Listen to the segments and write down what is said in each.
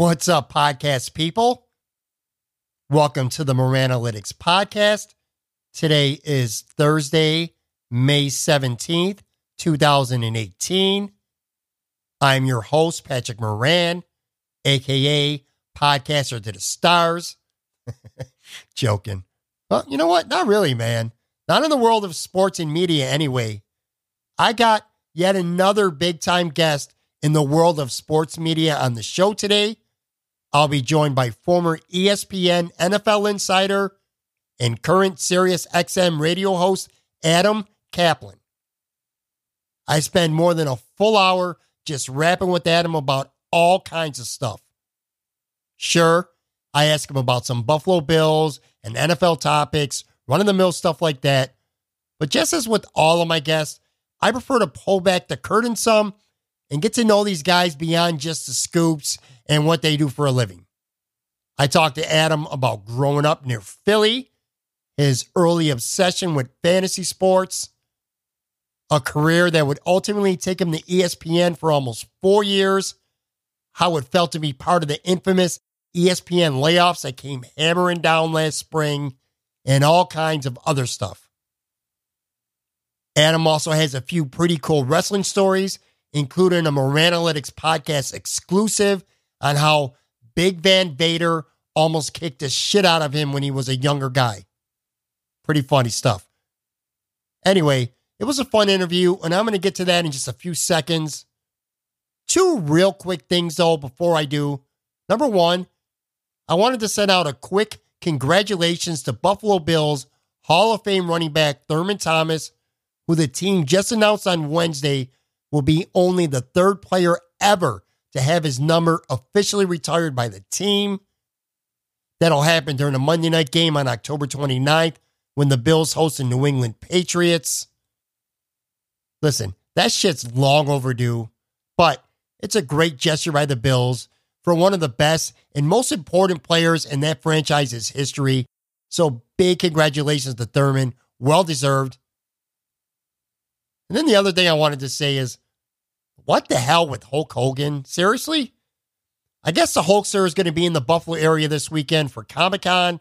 What's up, podcast people? Welcome to the Moran Analytics Podcast. Today is Thursday, May 17th, 2018. I'm your host, Patrick Moran, aka Podcaster to the Stars. Joking. Well, you know what? Not really, man. Not in the world of sports and media, anyway. I got yet another big time guest in the world of sports media on the show today. I'll be joined by former ESPN NFL insider and current Sirius XM radio host Adam Caplan. I spend more than a full hour just rapping with Adam about all kinds of stuff. Sure, I ask him about some Buffalo Bills and NFL topics, run of the mill stuff like that. But just as with all of my guests, I prefer to pull back the curtain some and get to know these guys beyond just the scoops and what they do for a living. I talked to Adam about growing up near Philly, his early obsession with fantasy sports, a career that would ultimately take him to ESPN for almost four years, how it felt to be part of the infamous ESPN layoffs that came hammering down last spring, and all kinds of other stuff. Adam also has a few pretty cool wrestling stories, including a Moran Analytics podcast exclusive on how Big Van Vader almost kicked the shit out of him when he was a younger guy. Pretty funny stuff. Anyway, it was a fun interview, and I'm going to get to that in just a few seconds. Two real quick things, though, before I do. Number one, I wanted to send out a quick congratulations to Buffalo Bills Hall of Fame running back Thurman Thomas, who the team just announced on Wednesday will be only the third player ever to have his number officially retired by the team. That'll happen during a Monday night game on October 29th when the Bills host the New England Patriots. Listen, that shit's long overdue, but it's a great gesture by the Bills for one of the best and most important players in that franchise's history. So big congratulations to Thurman. Well deserved. And then the other thing I wanted to say is what the hell with Hulk Hogan? Seriously? I guess the Hulkster is going to be in the Buffalo area this weekend for Comic Con.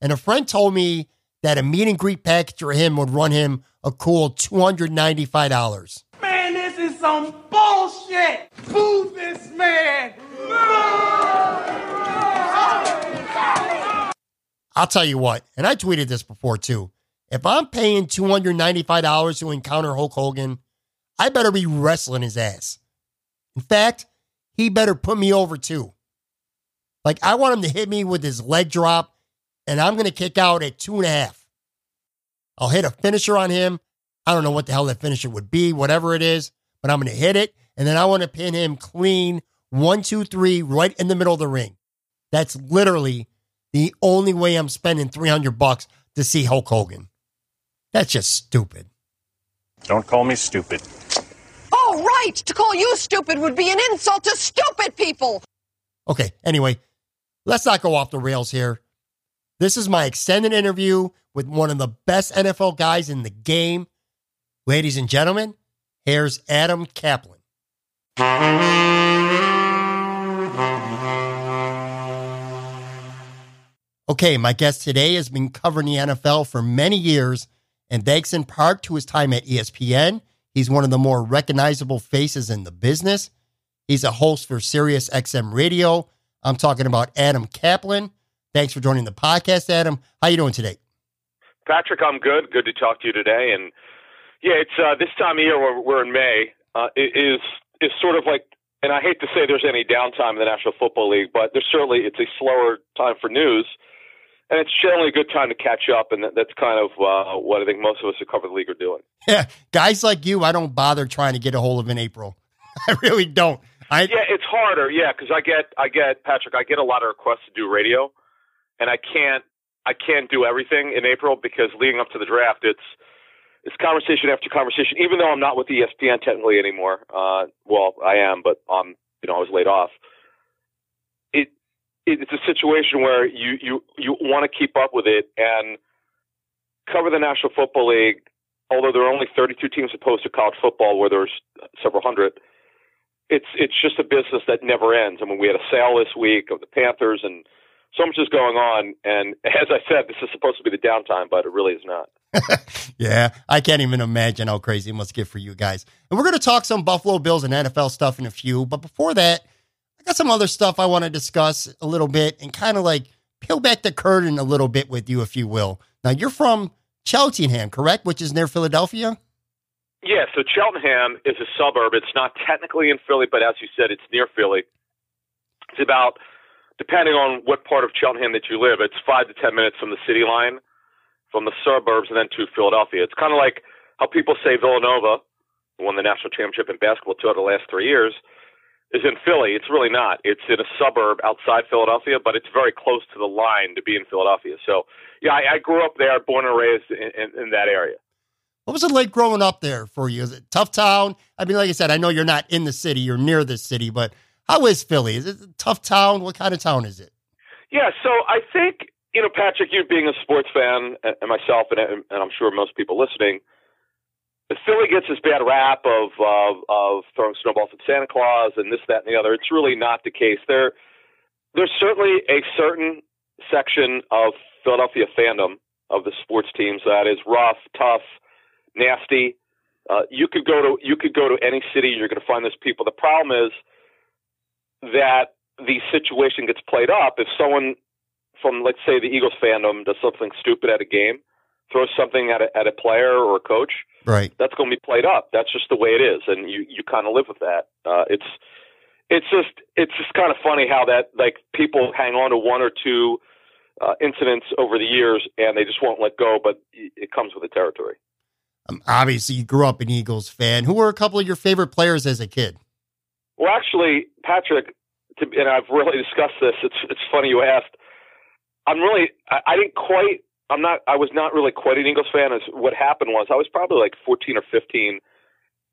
And a friend told me that a meet and greet package for him would run him a cool $295. Man, this is some bullshit! Boo this man! I'll tell you what, and I tweeted this before too. If I'm paying $295 to encounter Hulk Hogan, I better be wrestling his ass. In fact, he better put me over too. Like, I want him to hit me with his leg drop, and I'm going to kick out at two and a half. I'll hit a finisher on him. I don't know what the hell that finisher would be, whatever it is, but I'm going to hit it, and then I want to pin him clean, one, two, three, right in the middle of the ring. That's literally the only way I'm spending 300 bucks to see Hulk Hogan. That's just stupid. Don't call me stupid. Right! To call you stupid would be an insult to stupid people! Okay, anyway, let's not go off the rails here. This is my extended interview with one of the best NFL guys in the game. Ladies and gentlemen, here's Adam Caplan. Okay, my guest today has been covering the NFL for many years, and thanks in part to his time at ESPN, He's one of the more recognizable faces in the business. He's a host for Sirius XM Radio. I'm talking about Adam Caplan. Thanks for joining the podcast, Adam. How are you doing today? Patrick, I'm good. Good to talk to you today. And yeah, it's uh, this time of year where we're in May uh, is is sort of like, and I hate to say there's any downtime in the National Football League, but there's certainly it's a slower time for news, and it's generally a good time to catch up. And that, that's kind of uh, what I think most of us who cover the league are doing. Yeah, guys like you, I don't bother trying to get a hold of in April. I really don't. I, yeah, it's harder. Yeah, because I get I get Patrick, I get a lot of requests to do radio, and I can't I can't do everything in April because leading up to the draft, it's it's conversation after conversation. Even though I'm not with ESPN technically anymore, uh, well, I am, but um, you know, I was laid off. It, it it's a situation where you you you want to keep up with it and cover the National Football League. Although there are only 32 teams opposed to college football, where there's several hundred, it's it's just a business that never ends. I mean, we had a sale this week of the Panthers and so much is going on. And as I said, this is supposed to be the downtime, but it really is not. yeah, I can't even imagine how crazy it must get for you guys. And we're going to talk some Buffalo Bills and NFL stuff in a few. But before that, I got some other stuff I want to discuss a little bit and kind of like peel back the curtain a little bit with you, if you will. Now, you're from Cheltenham, correct? Which is near Philadelphia? Yeah, so Cheltenham is a suburb. It's not technically in Philly, but as you said, it's near Philly. It's about depending on what part of Cheltenham that you live, it's five to ten minutes from the city line, from the suburbs, and then to Philadelphia. It's kind of like how people say Villanova won the national championship in basketball two out of the last three years is in Philly. It's really not. It's in a suburb outside Philadelphia, but it's very close to the line to be in Philadelphia. So, yeah, I, I grew up there, born and raised in, in, in that area. What was it like growing up there for you? Is it tough town? I mean, like I said, I know you're not in the city, you're near the city, but how is Philly? Is it a tough town? What kind of town is it? Yeah, so I think you know, Patrick, you being a sports fan, uh, and myself, and, and I'm sure most people listening, Philly gets this bad rap of, of of throwing snowballs at Santa Claus and this, that, and the other. It's really not the case. There, there's certainly a certain section of Philadelphia fandom of the sports teams that is rough, tough, nasty. Uh, you could go to you could go to any city, you're going to find those people. The problem is that the situation gets played up if someone from let's say the Eagles fandom does something stupid at a game, throws something at a, at a player or a coach, right? That's going to be played up. That's just the way it is, and you you kind of live with that. Uh, it's it's just it's just kind of funny how that like people hang on to one or two uh, incidents over the years and they just won't let go, but it comes with the territory. Um, obviously, you grew up an Eagles fan. Who were a couple of your favorite players as a kid? Well, actually, Patrick, to, and I've really discussed this. It's it's funny you asked. I'm really I, I didn't quite. I'm not. I was not really quite an Eagles fan. As what happened was I was probably like 14 or 15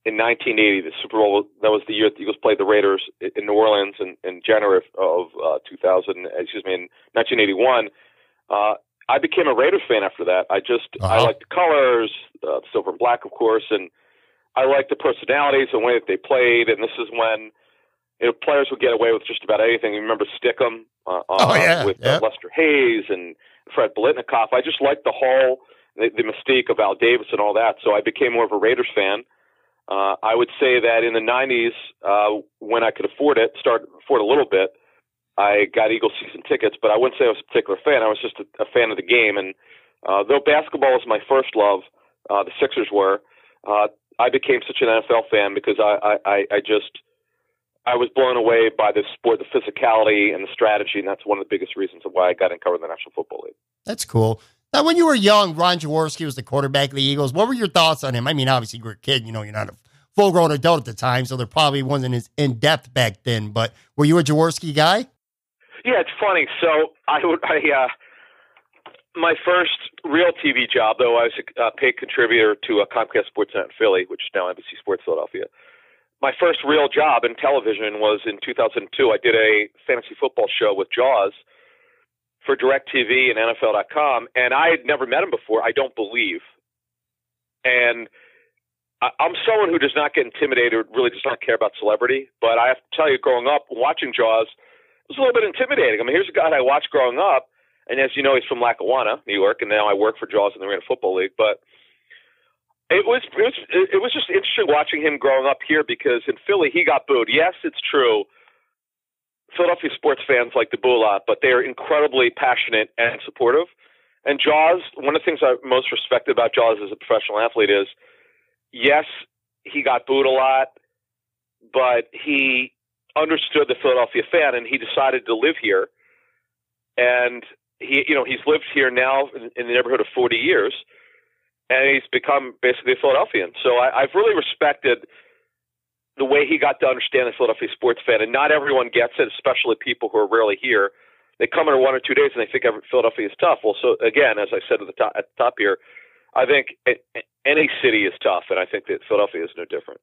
in 1980. The Super Bowl that was the year the Eagles played the Raiders in New Orleans in, in January of uh, 2000. Excuse me, in 1981. Uh, I became a Raiders fan after that. I just uh-huh. I liked the colors, uh, silver and black, of course, and I liked the personalities and the way that they played. And this is when you know players would get away with just about anything. You remember Stickum uh, oh, yeah, with. Uh, Lester Hayes and Fred Biletnikoff. I just liked the whole the, the mystique of Al Davis and all that. So I became more of a Raiders fan. Uh, I would say that in the '90s, uh, when I could afford it, start afford a little bit, I got Eagles season tickets. But I wouldn't say I was a particular fan. I was just a, a fan of the game. And uh, though basketball is my first love, uh, the Sixers were. Uh, I became such an NFL fan because I, I, I just I was blown away by the sport, the physicality and the strategy, and that's one of the biggest reasons of why I got in cover the National Football League. That's cool. Now, when you were young, Ron Jaworski was the quarterback of the Eagles. What were your thoughts on him? I mean, obviously you were a kid, you know, you're not a full grown adult at the time, so there probably wasn't as in depth back then. But were you a Jaworski guy? Yeah, it's funny. So I would I uh my first real TV job, though I was a paid contributor to a Comcast Sportsnet in Philly, which is now NBC Sports Philadelphia. My first real job in television was in 2002. I did a fantasy football show with Jaws for DirecTV and NFL.com, and I had never met him before. I don't believe, and I'm someone who does not get intimidated or really does not care about celebrity. But I have to tell you, growing up watching Jaws, was a little bit intimidating. I mean, here's a guy I watched growing up and as you know, he's from Lackawanna, New York, and now I work for Jaws in the Arena Football League. But It was it was it was just interesting watching him growing up here because in Philly he got booed. Yes, it's true. Philadelphia sports fans like to boo a lot, but they're incredibly passionate and supportive. And Jaws, one of the things I most respected about Jaws as a professional athlete is, yes, he got booed a lot, but he understood the Philadelphia fan and he decided to live here. And he, you know, he's lived here now in, in the neighborhood of 40 years and he's become basically a Philadelphian. So I, I've really respected the way he got to understand the Philadelphia sports fan, and not everyone gets it, especially people who are rarely here. They come in one or two days and they think Philadelphia is tough. Well, so again, as I said at the top, at the top here, I think any city is tough, and I think that Philadelphia is no different.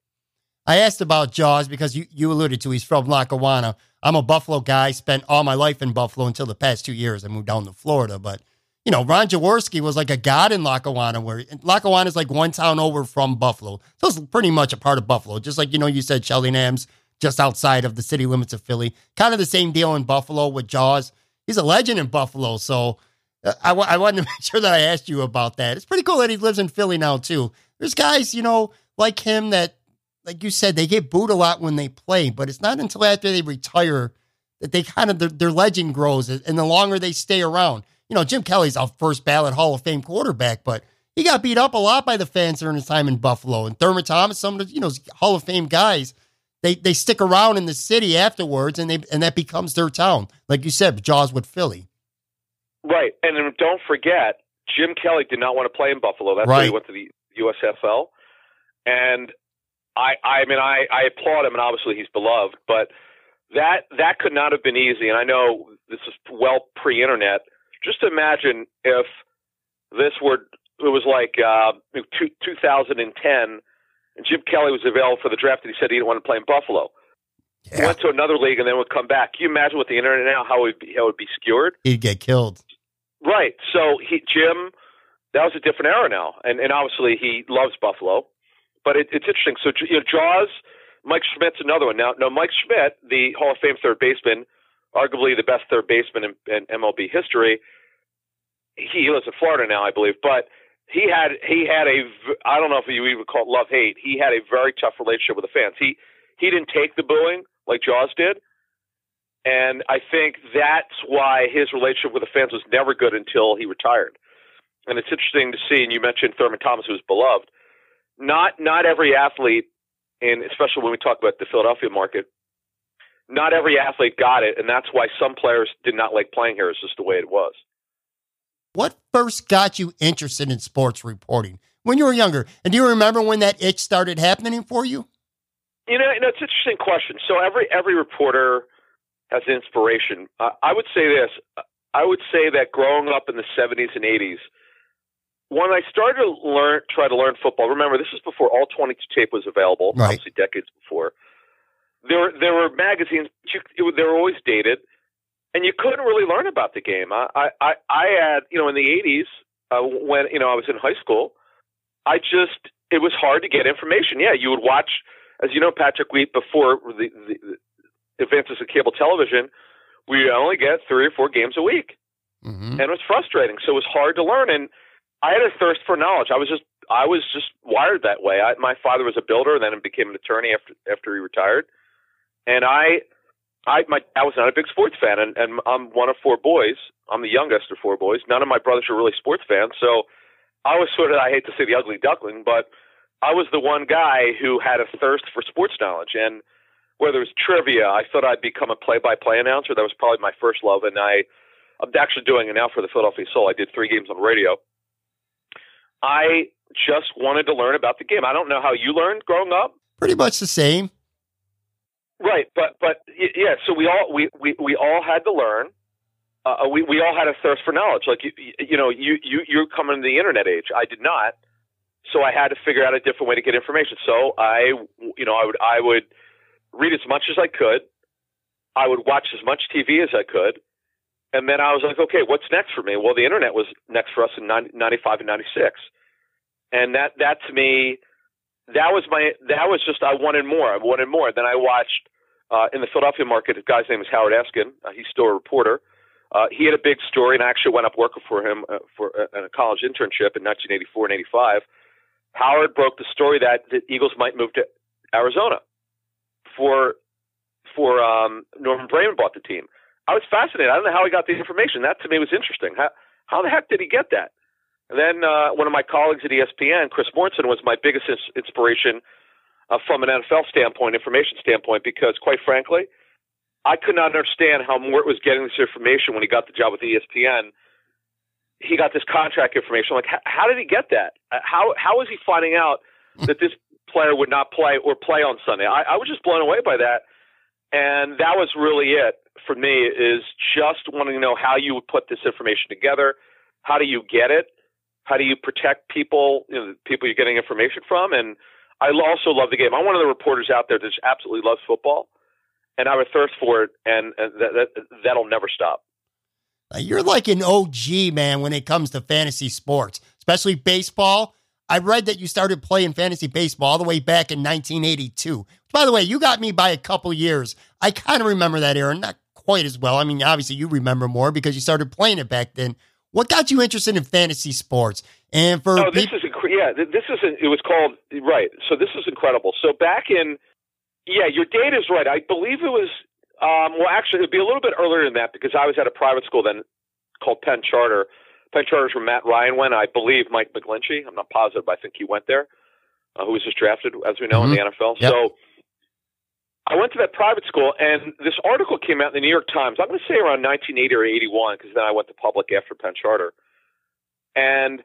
I asked about Jaws because you, you alluded to he's from Lackawanna. I'm a Buffalo guy. Spent all my life in Buffalo until the past two years. I moved down to Florida, but you know, Ron Jaworski was like a god in Lackawanna, where Lackawanna is like one town over from Buffalo. So it's pretty much a part of Buffalo. Just like, you know, you said Cheltenham's just outside of the city limits of Philly. Kind of the same deal in Buffalo with Jaws. He's a legend in Buffalo. So uh, I, w- I wanted to make sure that I asked you about that. It's pretty cool that he lives in Philly now, too. There's guys, you know, like him that, like you said, they get booed a lot when they play, but it's not until after they retire that they kind of, their, their legend grows and the longer they stay around you know, Jim Kelly's a first ballot Hall of Fame quarterback, but he got beat up a lot by the fans during his time in Buffalo. And Thurman Thomas, some of the, you know, Hall of Fame guys, they they stick around in the city afterwards and they and that becomes their town. Like you said, Jaws with Philly. Right. And don't forget, Jim Kelly did not want to play in Buffalo. That's right. why he went to the USFL. And I I mean I, I applaud him and obviously he's beloved, but that that could not have been easy. And I know this is well pre internet just imagine if this were it was like uh, two, 2010 and Jim Kelly was available for the draft and he said he didn't want to play in Buffalo. Yeah. He went to another league and then would come back. Can you imagine with the internet now how it would be, how it would be skewered? He'd get killed. Right. So he Jim, that was a different era now, and and obviously he loves Buffalo, but it, it's interesting. So you know, Jaws, Mike Schmidt's another one. Now, now Mike Schmidt, the Hall of Fame third baseman, arguably the best third baseman in, in MLB history. He lives in Florida now, I believe, but he had he had a I don't know if you even call it love hate. He had a very tough relationship with the fans. He he didn't take the booing like Jaws did, and I think that's why his relationship with the fans was never good until he retired. And it's interesting to see. And you mentioned Thurman Thomas, who was beloved. Not not every athlete, and especially when we talk about the Philadelphia market, not every athlete got it, and that's why some players did not like playing here. It's just the way it was. What first got you interested in sports reporting when you were younger? And do you remember when that itch started happening for you? You know, you know it's an interesting question. So every every reporter has inspiration. Uh, I would say this. I would say that growing up in the 70s and 80s, when I started to learn, try to learn football. Remember, this is before all 22 tape was available. Right. Obviously, decades before there were there were magazines. You, it, they were always dated, and you couldn't really learn about the game. I I I had you know in the '80s uh, when you know I was in high school, I just it was hard to get information. Yeah, you would watch, as you know, Patrick. We before the, the, the advances of cable television, we only get three or four games a week, mm-hmm. and it was frustrating. So it was hard to learn, and I had a thirst for knowledge. I was just I was just wired that way. I, my father was a builder, and then became an attorney after after he retired. And I, I, my, I was not a big sports fan, and, and I'm one of four boys. I'm the youngest of four boys. None of my brothers are really sports fans, so I was sort of, I hate to say the ugly duckling, but I was the one guy who had a thirst for sports knowledge. And whether it was trivia, I thought I'd become a play-by-play announcer. That was probably my first love, and I, I'm actually doing it now for the Philadelphia Soul. I did three games on the radio. I just wanted to learn about the game. I don't know how you learned growing up. Pretty much the same. Right, but but yeah, so we all we we, we all had to learn. Uh, we we all had a thirst for knowledge. Like you you know you you you're coming to the internet age. I did not, so I had to figure out a different way to get information. So I you know I would I would read as much as I could. I would watch as much TV as I could, and then I was like, okay, what's next for me? Well, the internet was next for us in 90, 95 and ninety six, and that that to me that was my that was just I wanted more. I wanted more. Then I watched uh, in the Philadelphia market. The guy's name is Howard Eskin. Uh, he's still a reporter. Uh, he had a big story, and I actually went up working for him uh, for a, a college internship in 1984 and 85. Howard broke the story that the Eagles might move to Arizona for for um, Norman Braman bought the team. I was fascinated. I don't know how he got the information. That to me was interesting. How how the heck did he get that? And then uh, one of my colleagues at ESPN, Chris Mortensen, was my biggest ins- inspiration uh, from an NFL standpoint, information standpoint, because quite frankly, I could not understand how Mort was getting this information when he got the job with ESPN. He got this contract information. I'm Like, how, did he get that? Uh, How how was he finding out that this player would not play or play on Sunday? I, I was just blown away by that, and that was really it for me. Is just wanting to know how you would put this information together. How do you get it? How do you protect people? You know, people you're getting information from, and I also love the game. I'm one of the reporters out there that just absolutely loves football, and I have a thirst for it, and, that, that that'll never stop. You're like an OG, man, when it comes to fantasy sports, especially baseball. I read that you started playing fantasy baseball all the way back in 1982. By the way, you got me by a couple years. I kind of remember that era, not quite as well. I mean, obviously, you remember more because you started playing it back then. What got you interested in fantasy sports? And for Oh, this peop- is incre- yeah. This is it was called right. So this is incredible. So back in yeah, your date is right. I believe it was um, well, actually, it'd be a little bit earlier than that because I was at a private school then called Penn Charter. Penn Charter's where Matt Ryan went. I believe Mike McGlinchey. I'm not positive. but I think he went there. Uh, who was just drafted, as we know, in the NFL. Yep. So I went to that private school, and this article came out in the New York Times. I'm going to say around 1980 or 81, because then I went to public after Penn Charter, and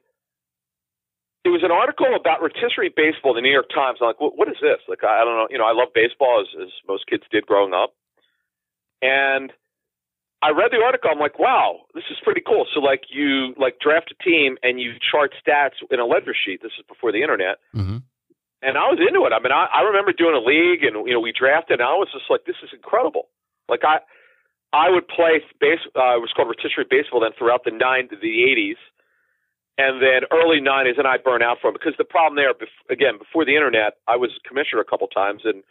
it was an article about rotisserie baseball in the New York Times. I'm like, what, is this? Like, I, don't know. You know, I love baseball as, as most kids did growing up, and I read the article. I'm like, wow, this is pretty cool. So, like, you like draft a team and you chart stats in a ledger sheet. This is before the internet Mhm. And I was into it. I mean, I, I remember doing a league, and you know, we drafted, and I was just like, this is incredible. Like I, I would play base. Uh, it was called rotisserie baseball then throughout the nine the eighties, and then early nineties, and I burn out from it because the problem there, bef- again, before the internet, I was commissioner a couple times, and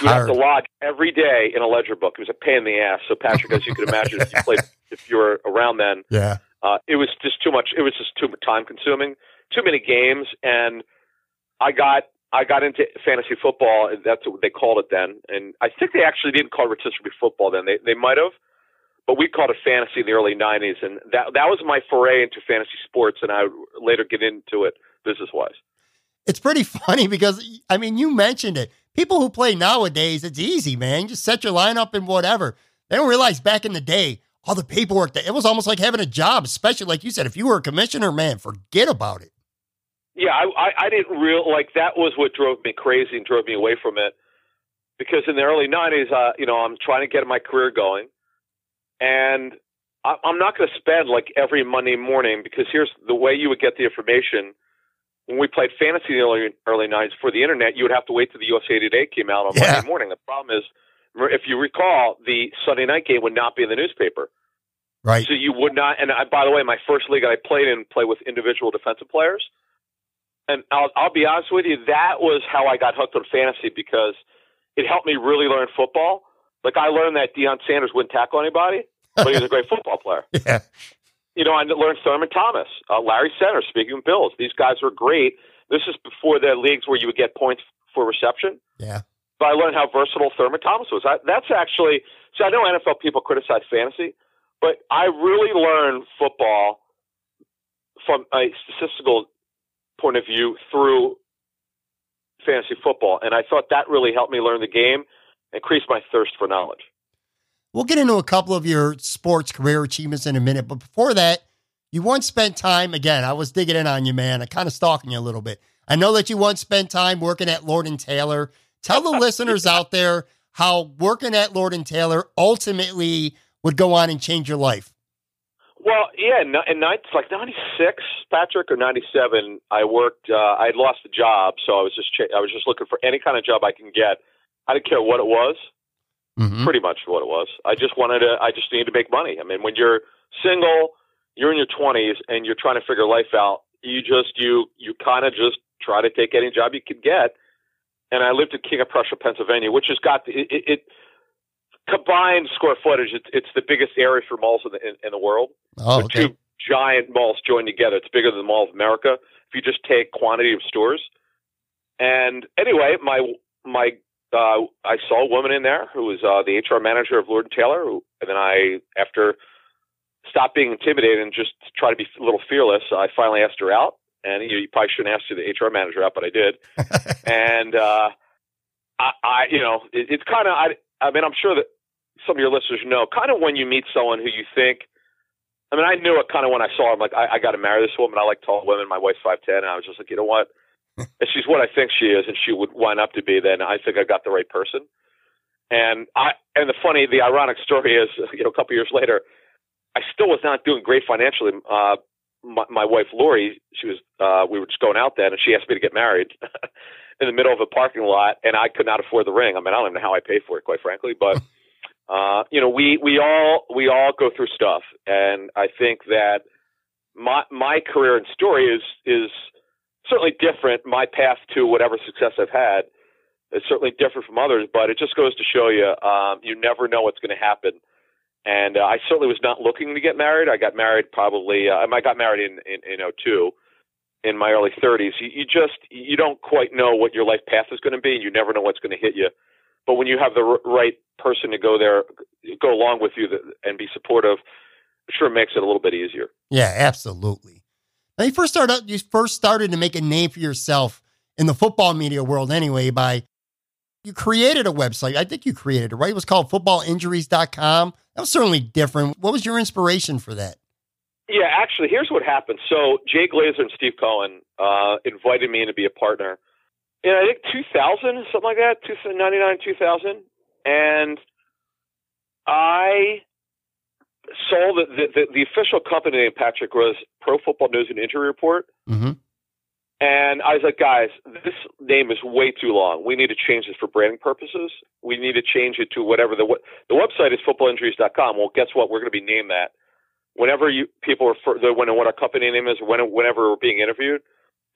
you have to log every day in a ledger book. It was a pain in the ass. So Patrick, as you can imagine, if you played, if you were around then, yeah. uh, it was just too much. It was just too time consuming, too many games, and I got I got into fantasy football. That's what they called it then, and I think they actually didn't call it rotisserie football then. They they might have, but we called it fantasy in the early '90s, and that that was my foray into fantasy sports, and I would later get into it business wise. It's pretty funny because I mean, you mentioned it. People who play nowadays, it's easy, man. You just set your lineup and whatever. They don't realize back in the day, all the paperwork that it was almost like having a job, especially like you said, if you were a commissioner, man, forget about it. Yeah, I, I, I didn't real like that was what drove me crazy and drove me away from it. Because in the early '90s, uh, you know, I'm trying to get my career going, and I, I'm not going to spend like every Monday morning because here's the way you would get the information. When we played fantasy in the early, early '90s for the internet, you would have to wait till the USA Today came out on Yeah. Monday morning. The problem is, if you recall, the Sunday night game would not be in the newspaper. Right. So you would not. And I, by the way, my first league I played in played with individual defensive players. And I'll, I'll be honest with you, that was how I got hooked on fantasy because it helped me really learn football. Like I learned that Deion Sanders wouldn't tackle anybody, but he was a great football player. Yeah. You know, I learned Thurman Thomas, uh, Larry Center. Speaking of Bills, these guys were great. This is before the leagues where you would get points for reception. Yeah. But I learned how versatile Thurman Thomas was. I, that's actually see. I know NFL people criticize fantasy, but I really learned football from a statistical point of view through fantasy football, and I thought that really helped me learn the game, increase my thirst for knowledge. We'll get into a couple of your sports career achievements in a minute, but before that, you once spent time again. I was digging in on you, man. I kind of stalking you a little bit. I know that you once spent time working at Lord and Taylor. Tell the listeners out there how working at Lord and Taylor ultimately would go on and change your life. Well, yeah, in, in nine, like '96, Patrick, or '97. I worked. Uh, I had lost a job, so I was just cha- I was just looking for any kind of job I can get. I didn't care what it was. Mhm. pretty much what it was. I just wanted to. I just needed to make money. I mean, when you're single, you're in your 20s, and you're trying to figure life out. You just you you kind of just try to take any job you could get. And I lived in King of Prussia, Pennsylvania, which has got the, it, it combined square footage. It's it's the biggest area for malls in the in, in the world. Oh, okay. two giant malls joined together. It's bigger than the Mall of America. If you just take quantity of stores, And anyway, my my uh, I saw a woman in there who was uh, the HR manager of Lord and Taylor, who, and then I after stop being intimidated and just try to be a little fearless, I finally asked her out. And you, you probably shouldn't ask the HR manager out, but I did. and uh, I, I, you know, it, it's kind of I. I mean, I'm sure that some of your listeners know kind of when you meet someone who you think. I mean, I knew it kind of when I saw her. I'm like, I, I got to marry this woman. I like tall women. My wife's five ten, and I was just like, you know what? if she's what I think she is, and she would wind up to be, then I think I got the right person. And I and the funny, the ironic story is, you know, a couple years later, I still was not doing great financially. Uh, my, my wife Lori, she was, uh, we were just going out then, and she asked me to get married in the middle of a parking lot, and I could not afford the ring. I mean, I don't even know how I paid for it, quite frankly, but. Uh, you know, we we all we all go through stuff, and I think that my my career and story is is certainly different. My path to whatever success I've had is certainly different from others, but it just goes to show you um, you never know what's going to happen. And uh, I certainly was not looking to get married. I got married probably. Uh, I got married in in, in 02 in my early 30s. You, you just you don't quite know what your life path is going to be. You never know what's going to hit you. But when you have the r- right person to go there, go along with you and be supportive, sure makes it a little bit easier. Yeah, absolutely. Now you first started you first started to make a name for yourself in the football media world anyway by you created a website. I think you created it, right? It was called footballinjuries.com. That was certainly different. What was your inspiration for that? Yeah, actually, here's what happened. So Jay Glazer and Steve Cohen uh, invited me in to be a partner in I think 2000, something like that, 99, 2000, and I saw that the, the, the, official company name, Patrick, was Pro Football News and Injury Report. Mm-hmm. And I was like, guys, this name is way too long. We need to change this for branding purposes. We need to change it to whatever the the website is footballinjuries.com. Well, guess what? We're going to be named that. Whenever you people refer when what our company name is, when whenever we're being interviewed,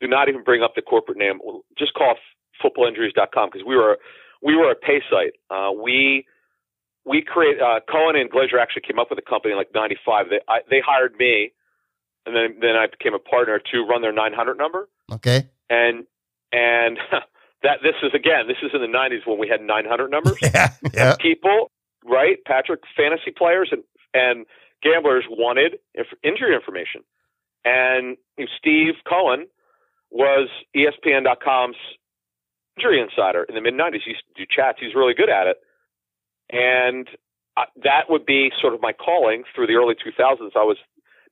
do not even bring up the corporate name. Just call footballinjuries.com because we were we were a pay site. Uh, we we create uh, Cohen and Glazer actually came up with the company in like '95. They I, they hired me, and then then I became a partner to run their 900 number. Okay. And and that this is again this is in the '90s when we had 900 numbers. yeah. yeah. People, right? Patrick, fantasy players and and gamblers wanted inf- injury information, and Steve Cohen was ESPN.com's injury insider in the mid 90s. He used to do chats. He's really good at it and uh, that would be sort of my calling through the early 2000s. I was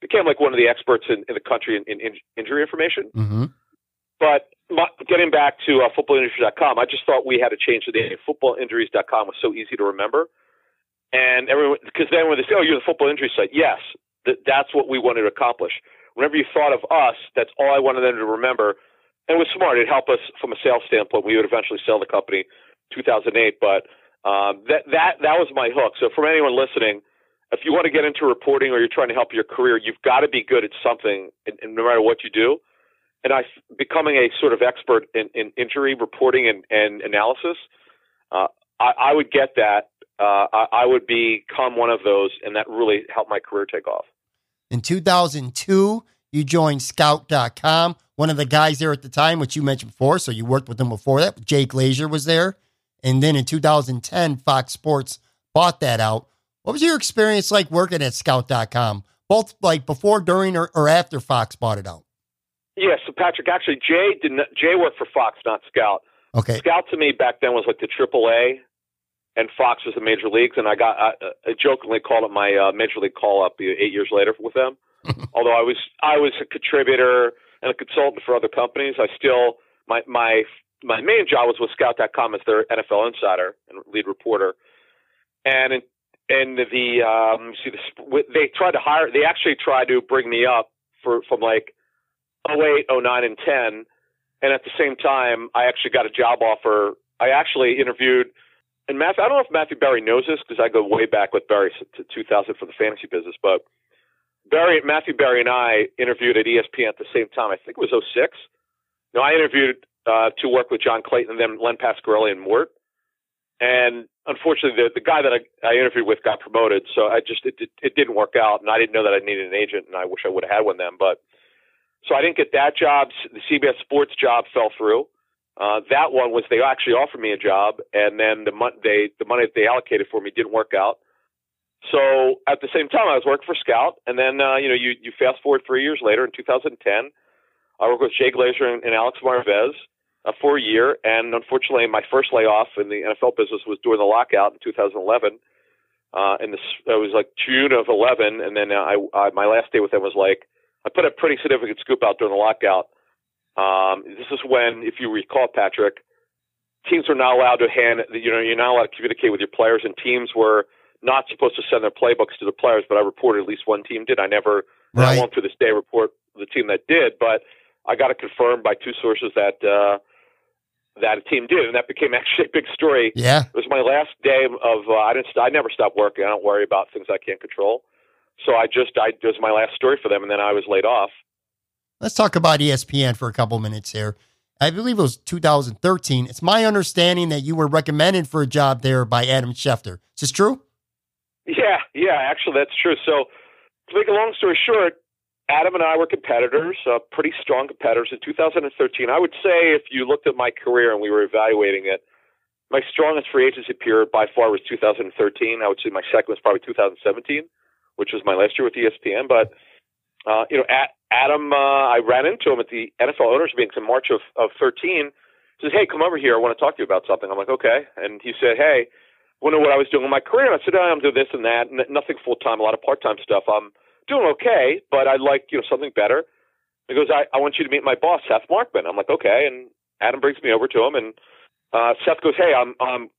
became like one of the experts in, in the country in, in, in injury information. Mm-hmm. But my, getting back to uh, footballinjuries.com, I just thought we had to change the name. Footballinjuries.com was so easy to remember, and everyone because then when they say, "Oh, you're the football injury site," yes, that that's what we wanted to accomplish. Whenever you thought of us, that's all I wanted them to remember. And it was smart. It helped us from a sales standpoint. We would eventually sell the company 2008, but um, that that that was my hook. So, from anyone listening, if you want to get into reporting or you're trying to help your career, you've got to be good at something, and, and no matter what you do. And I, becoming a sort of expert in, in injury reporting and, and analysis, uh, I, I would get that. Uh, I, I would become one of those, and that really helped my career take off. In 2002, you joined Scout.com. One of the guys there at the time, which you mentioned before, so you worked with him before that. Jay Glazer was there. And then in 2010, Fox Sports bought that out. What was your experience like working at scout.com, both like before, during, or, or after Fox bought it out? Yeah, so Patrick, actually, Jay did not, Jay worked for Fox, not Scout. Okay. Scout to me back then was like the Triple A, and Fox was the major leagues, and I got I, I jokingly called it my uh, major league call up eight years later with them. Although I was I was a contributor and a consultant for other companies, I still my my my main job was with Scout.com as their NFL insider and lead reporter. And and the um, see the they tried to hire they actually tried to bring me up for from like 08, 09, and 10. And at the same time, I actually got a job offer. I actually interviewed, and Matthew, I don't know if Matthew Berry knows this because I go way back with Berry to 2000 for the fantasy business, but Berry, Matthew Berry and I interviewed at ESPN at the same time. I think it was 06. No, I interviewed uh, to work with John Clayton and then Len Pasquarelli and Mort. And unfortunately, the, the guy that I, I interviewed with got promoted, so I just it, it, it didn't work out, and I didn't know that I needed an agent, and I wish I would have had one then. But so I didn't get that job. The CBS Sports job fell through. Uh, that one was they actually offered me a job, and then the mon- they the money that they allocated for me didn't work out. So at the same time, I was working for Scout, and then uh, you know you you fast forward three years later in 2010, I worked with Jay Glazer and, and Alex Marvez uh, for a year, and unfortunately, my first layoff in the NFL business was during the lockout in 2011. Uh, and this it was like June of 11, and then I, I my last day with them was like I put a pretty significant scoop out during the lockout. Um, this is when, if you recall, Patrick, teams were not allowed to hand you know you're not allowed to communicate with your players, and teams were not supposed to send their playbooks to the players. But I reported at least one team did. I never Right. I won't to this day report the team that did, but I got it confirmed by two sources that uh, that a team did, and that became actually a big story. Yeah. It was my last day of. Uh, I didn't. st- I never stopped working. I don't worry about things I can't control. So I just. I it was my last story for them, and then I was laid off. Let's talk about ESPN for a couple minutes here. I believe it was 2013. It's my understanding that you were recommended for a job there by Adam Schefter. Is this true? Yeah, yeah. Actually, that's true. So to make a long story short, Adam and I were competitors, uh, pretty strong competitors in 2013. I would say if you looked at my career and we were evaluating it, my strongest free agency period by far was 2013. I would say my second was probably 2017, which was my last year with ESPN. But uh, you know, at, Adam, uh, I ran into him at the NFL owners meetings in March of, of 13. He says, "Hey, come over here. I want to talk to you about something." I'm like, "Okay." And he said, "Hey, wonder what I was doing in my career." And I said, oh, "I'm doing this and that, n- nothing full time, a lot of part time stuff. I'm doing okay, but I'd like you know something better." He goes, I, "I want you to meet my boss, Seth Markman." I'm like, "Okay." And Adam brings me over to him, and uh, Seth goes, "Hey, I'm um."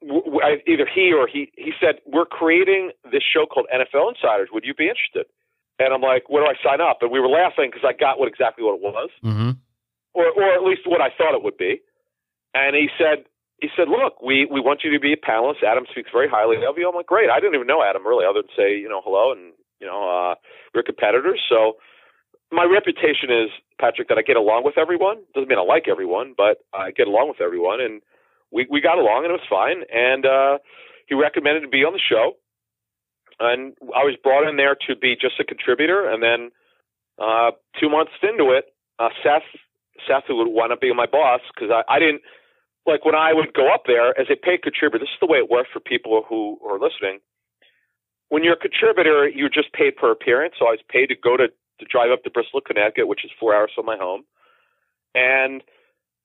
W- w- I- either he or he he said we're creating this show called NFL Insiders. Would you be interested? And I'm like, where do I sign up? And we were laughing because I got what exactly what it was Mm-hmm. or or at least what I thought it would be. And he said he said, Look, we, we want you to be a panelist. Adam speaks very highly of you. I'm like, Great. I didn't even know Adam really, other than say, you know, hello and you know, uh we're competitors. So my reputation is, Patrick, that I get along with everyone. Doesn't mean I like everyone, but I get along with everyone and we, we got along and it was fine. And uh he recommended to be on the show. And I was brought in there to be just a contributor and then uh two months into it, uh Seth Seth, who would wind up being my boss, because I, I didn't like when I would go up there as a paid contributor. This is the way it worked for people who are listening. When you're a contributor, you're just paid per appearance. So I was paid to go to to drive up to Bristol, Connecticut, which is four hours from my home, and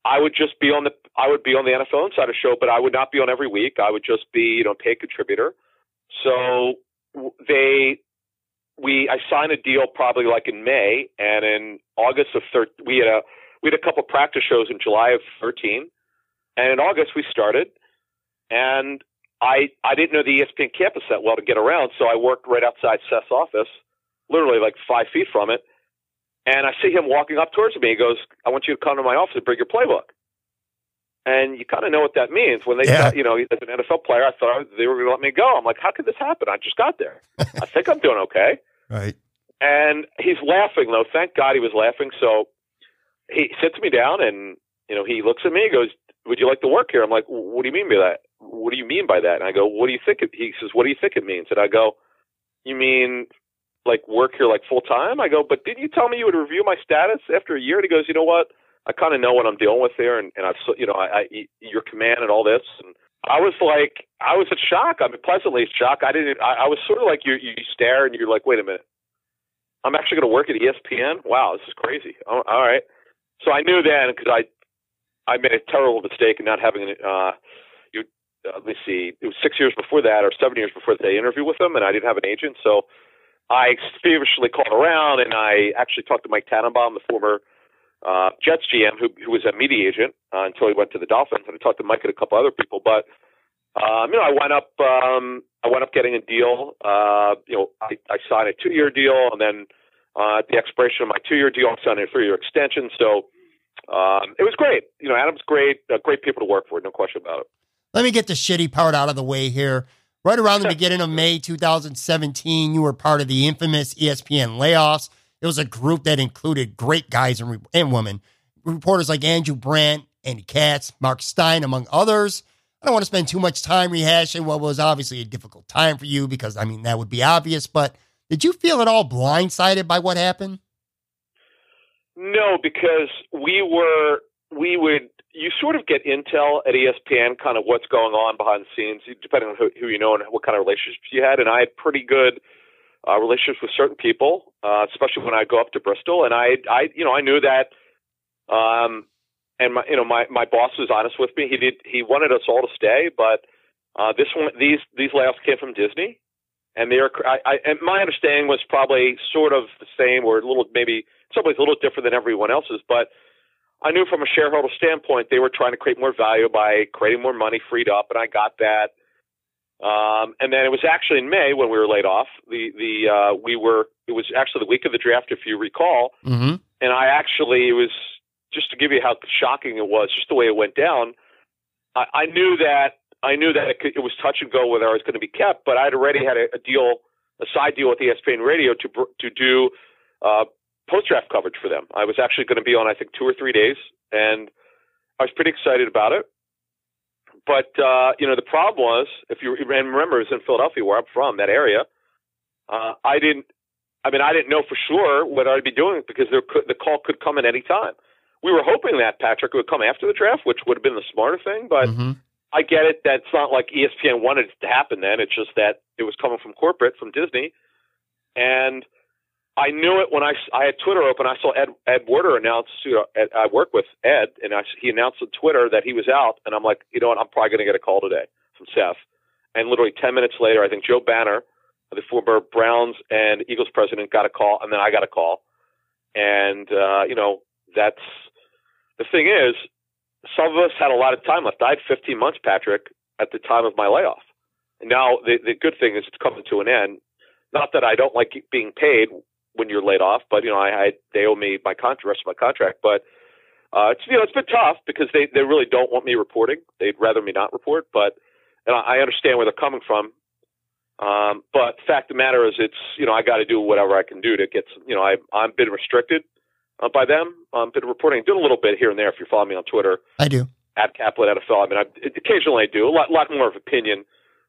I would just be on the I would be on the NFL Insider show, but I would not be on every week. I would just be you know paid contributor. So they we I signed a deal probably like in May, and in August of thir- we had a we had a couple practice shows in July of 13, and in August we started, and I I didn't know the ESPN campus that well to get around, so I worked right outside Seth's office, literally like five feet from it, and I see him walking up towards me. He goes, "I want you to come to my office and bring your playbook." And you kind of know what that means when they, Yeah. you know, as an NFL player, I thought they were going to let me go. I'm like, how could this happen? I just got there. I think I'm doing okay. Right. And he's laughing though. Thank God he was laughing. So he sits me down and you know he looks at me. He goes, "Would you like to work here?" I'm like, "What do you mean by that? What do you mean by that?" And I go, "What do you think?" It, he says, "What do you think it means?" And I go, "You mean like work here like full time?" I go, "But didn't you tell me you would review my status after a year?" And he goes, "You know what? I kind of know what I'm dealing with there, and and I've you know I, I your command and all this." And I was like, I was in shock. I mean, pleasantly shocked. I didn't. I, I was sort of like you. You stare and you're like, wait a minute. I'm actually going to work at ESPN. Wow, this is crazy. Oh, all right. So I knew then because I I made a terrible mistake in not having an uh you uh, let me see it was six years before that or seven years before that I interviewed with them and I didn't have an agent so I feverishly called around and I actually talked to Mike Tannenbaum the former uh, Jets GM who who was a media agent uh, until he went to the Dolphins and I talked to Mike and a couple other people but um, you know I wound up um, I wound up getting a deal uh, you know I, I signed a two year deal and then uh, at the expiration of my two-year deal, I signed a three-year extension. So um, it was great. You know, Adam's great. Uh, great people to work for. No question about it. Let me get the shitty part out of the way here. Right around the beginning of May 2017, you were part of the infamous ESPN layoffs. It was a group that included great guys and, re- and women, reporters like Andrew Brandt, Andy Katz, Marc Stein, among others. I don't want to spend too much time rehashing what was obviously a difficult time for you because, I mean, that would be obvious. But did you feel at all blindsided by what happened? No, because we were we would you sort of get intel at ESPN, kind of what's going on behind the scenes, depending on who, who you know and what kind of relationships you had. And I had pretty good uh, relationships with certain people, uh, especially when I go up to Bristol. And I, I, you know, I knew that. Um, and my, you know, my my boss was honest with me. He did. He wanted us all to stay, but uh, this one, these these layoffs came from Disney, and they are. I, I, and my understanding was probably sort of the same, or a little maybe in some ways a little different than everyone else's, but I knew from a shareholder standpoint they were trying to create more value by creating more money freed up, and I got that. Um, and then it was actually in May when we were laid off. The the uh, we were it was actually the week of the draft, if you recall, Mm-hmm. and I actually it was just to give you how shocking it was, just the way it went down. I, I knew that I knew that it, could, it was touch and go whether I was going to be kept, but I'd already had a, a deal, a side deal with ESPN Radio to to do uh, post draft coverage for them. I was actually going to be on I think two or three days, and I was pretty excited about it. But uh, you know, the problem was if you and remember, it was in Philadelphia where I'm from, that area. Uh, I didn't. I mean, I didn't know for sure what I'd be doing because there could, the call could come at any time. We were hoping that Patrick would come after the draft, which would have been the smarter thing. But Mhm. I get it. That's not like ESPN wanted it to happen. Then it's just that it was coming from corporate, from Disney, and I knew it when I, I had Twitter open. I saw Ed Ed Werder announce. You know, Ed, I work with Ed, and I, he announced on Twitter that he was out. And I'm like, you know what? I'm probably going to get a call today from Seth. And literally ten minutes later, I think Joe Banner, the former Browns and Eagles president, got a call, and then I got a call. And uh, you know, that's the thing is, some of us had a lot of time left. I had 15 months, Patrick, at the time of my layoff. And now the the good thing is it's coming to an end. Not that I don't like being paid when you're laid off, but you know, I, I they owe me my contract, rest of my contract. But uh, it's you know, it's been tough because they they really don't want me reporting. They'd rather me not report, but and I understand where they're coming from. Um, but fact of the matter is, it's you know, I got to do whatever I can do to get some. You know, I I'm been restricted uh, by them. Um, been reporting, doing a little bit here and there. If you follow me on Twitter, I do. at Caplan NFL. I mean, I, occasionally I do a lot, lot more of opinion,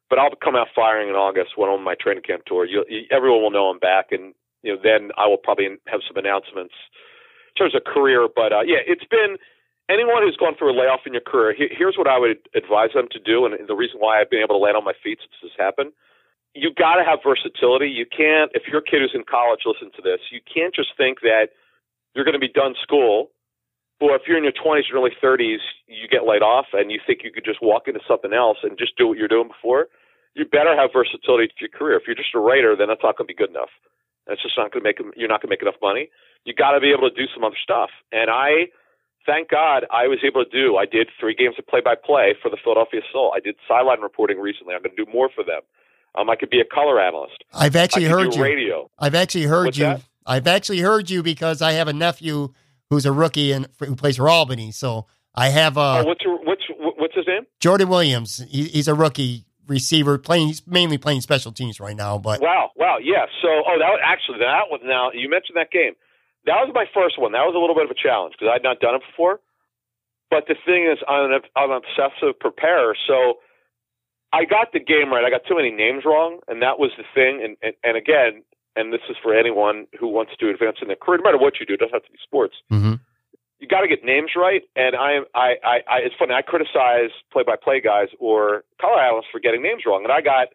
but I'll come out firing in August when I'm on my training camp tour. You, you, everyone will know I'm back, and you know then I will probably have some announcements in terms of career. But uh, yeah, it's been anyone who's gone through a layoff in your career. He, here's what I would advise them to do, and the reason why I've been able to land on my feet since this happened. You got to have versatility. You can't, if your kid who's in college, listen to this. You can't just think that you're going to be done school or if you're in your 20s and early 30s, you get laid off and you think you could just walk into something else and just do what you're doing before, you better have versatility to your career. If you're just a writer, then that's not going to be good enough. That's just not going to make you're not going to make enough money. You got to be able to do some other stuff. And I, thank God, I was able to do. I did three games of play-by-play for the Philadelphia Soul. I did sideline reporting recently. I'm going to do more for them. Um, I could be a color analyst. I've actually heard you. radio. I've actually heard What's you. that? I've actually heard you because I have a nephew who's a rookie and who plays for Albany. So I have uh, oh, what's your, what's what's his name? Jordan Williams. He, he's a rookie receiver playing. He's mainly playing special teams right now. But Wow, wow, yeah. So, oh, that was, actually that was now you mentioned that game. That was my first one. That was a little bit of a challenge because I'd not done it before. But the thing is, I'm an, I'm an obsessive preparer, so I got the game right. I got too many names wrong, and that was the thing. And and, and again, and this is for anyone who wants to advance in their career, no matter what you do, it doesn't have to be sports. Mhm. You got to get names right. And I, I, I, I, it's funny. I criticize play-by-play guys or color analysts for getting names wrong, and I got,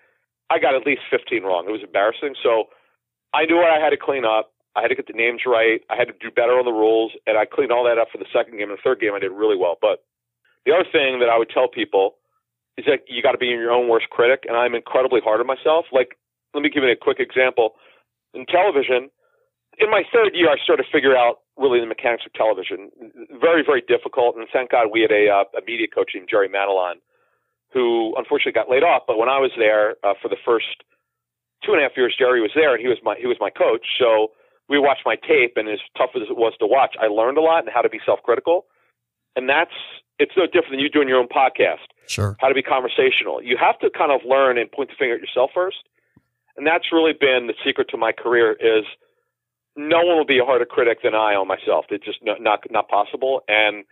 I got at least 15 wrong. It was embarrassing. So I knew what I had to clean up. I had to get the names right. I had to do better on the rules, and I cleaned all that up for the second game. And the third game, I did really well. But the other thing that I would tell people is that you got to be your own worst critic, and I'm incredibly hard on myself. Like, let me give you a quick example. In television, in my third year, I started to figure out really the mechanics of television. Very, very difficult. And thank God we had a, uh, a media coach named Jerry Madelon, who unfortunately got laid off. But when I was there uh, for the first two and a half years, Jerry was there, and he was my he was my coach. So we watched my tape, and as tough as it was to watch, I learned a lot and how to be self-critical. And that's it's no different than you doing your own podcast sure. how to be conversational. You have to kind of learn and point the finger at yourself first. And that's really been the secret to my career is no one will be a harder critic than I on myself. It's just not not, not possible. And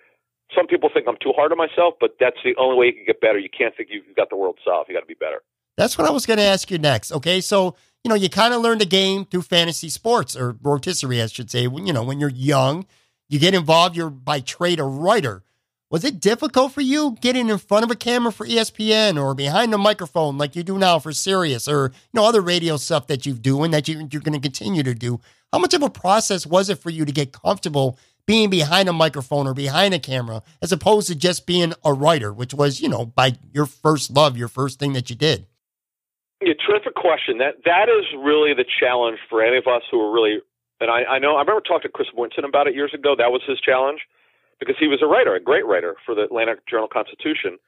some people think I'm too hard on myself, but that's the only way you can get better. You can't think you've got the world solved. You got to be better. That's what I was going to ask you next. Okay, so you know you kind of learn the game through fantasy sports or rotisserie, I should say. When you know when you're young, you get involved. You're by trade a writer. Was it difficult for you getting in front of a camera for ESPN or behind a microphone like you do now for Sirius or you know other radio stuff that you do and that you, you're going to continue to do? How much of a process was it for you to get comfortable being behind a microphone or behind a camera as opposed to just being a writer, which was you know by your first love, your first thing that you did? Yeah, terrific question. That that is really the challenge for any of us who are really. And I, I know I remember talking to Chris Winton about it years ago. That was his challenge because he was a writer, a great writer for the Atlanta Journal Constitution.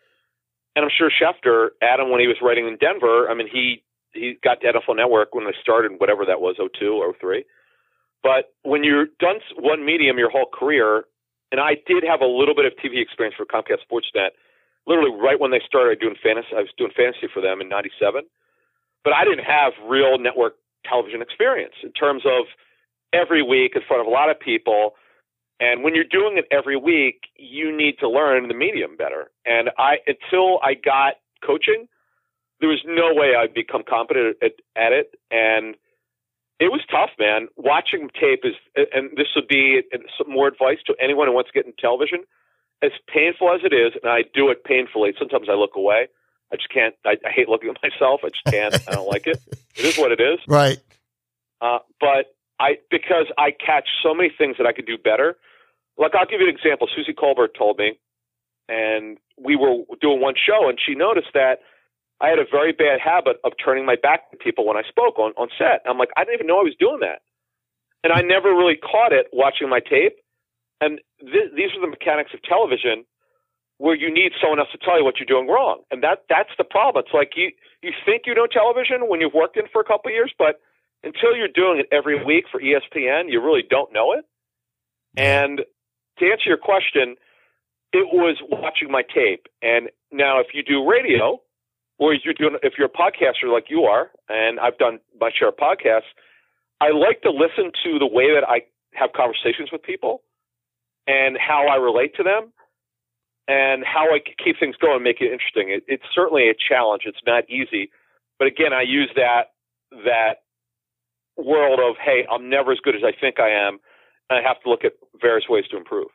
And I'm sure Schefter, Adam, when he was writing in Denver, I mean, he he got to NFL Network when they started, whatever that was, 02 or 03. But when you're done one medium your whole career, and I did have a little bit of TV experience for Comcast Sportsnet, literally right when they started doing fantasy, I was doing fantasy for them in '97. But I didn't have real network television experience in terms of every week in front of a lot of people and when you're doing it every week, you need to learn the medium better. And I, until I got coaching, there was no way I'd become competent at, at it. And it was tough, man. Watching tape is, and this would be some more advice to anyone who wants to get in television. As painful as it is, and I do it painfully. Sometimes I look away. I just can't. I, I hate looking at myself. I just can't. I don't like it. It is what it is. Right. Uh, but I because I catch so many things that I could do better. Like I'll give you an example. Suzy Kolber told me, and we were doing one show, and she noticed that I had a very bad habit of turning my back to people when I spoke on on set. I'm like, I didn't even know I was doing that, and I never really caught it watching my tape. And th- these are the mechanics of television, where you need someone else to tell you what you're doing wrong, and that that's the problem. It's like you you think you know television when you've worked in for a couple of years, but until you're doing it every week for ESPN, you really don't know it. And to answer your question, it was watching my tape. And now, if you do radio, or you're doing, if you're a podcaster like you are, and I've done my share of podcasts, I like to listen to the way that I have conversations with people, and how I relate to them, and how I keep things going, make it interesting. It, it's certainly a challenge. It's not easy, but again, I use that that world of hey, I'm never as good as I think I am I have to look at various ways to improve.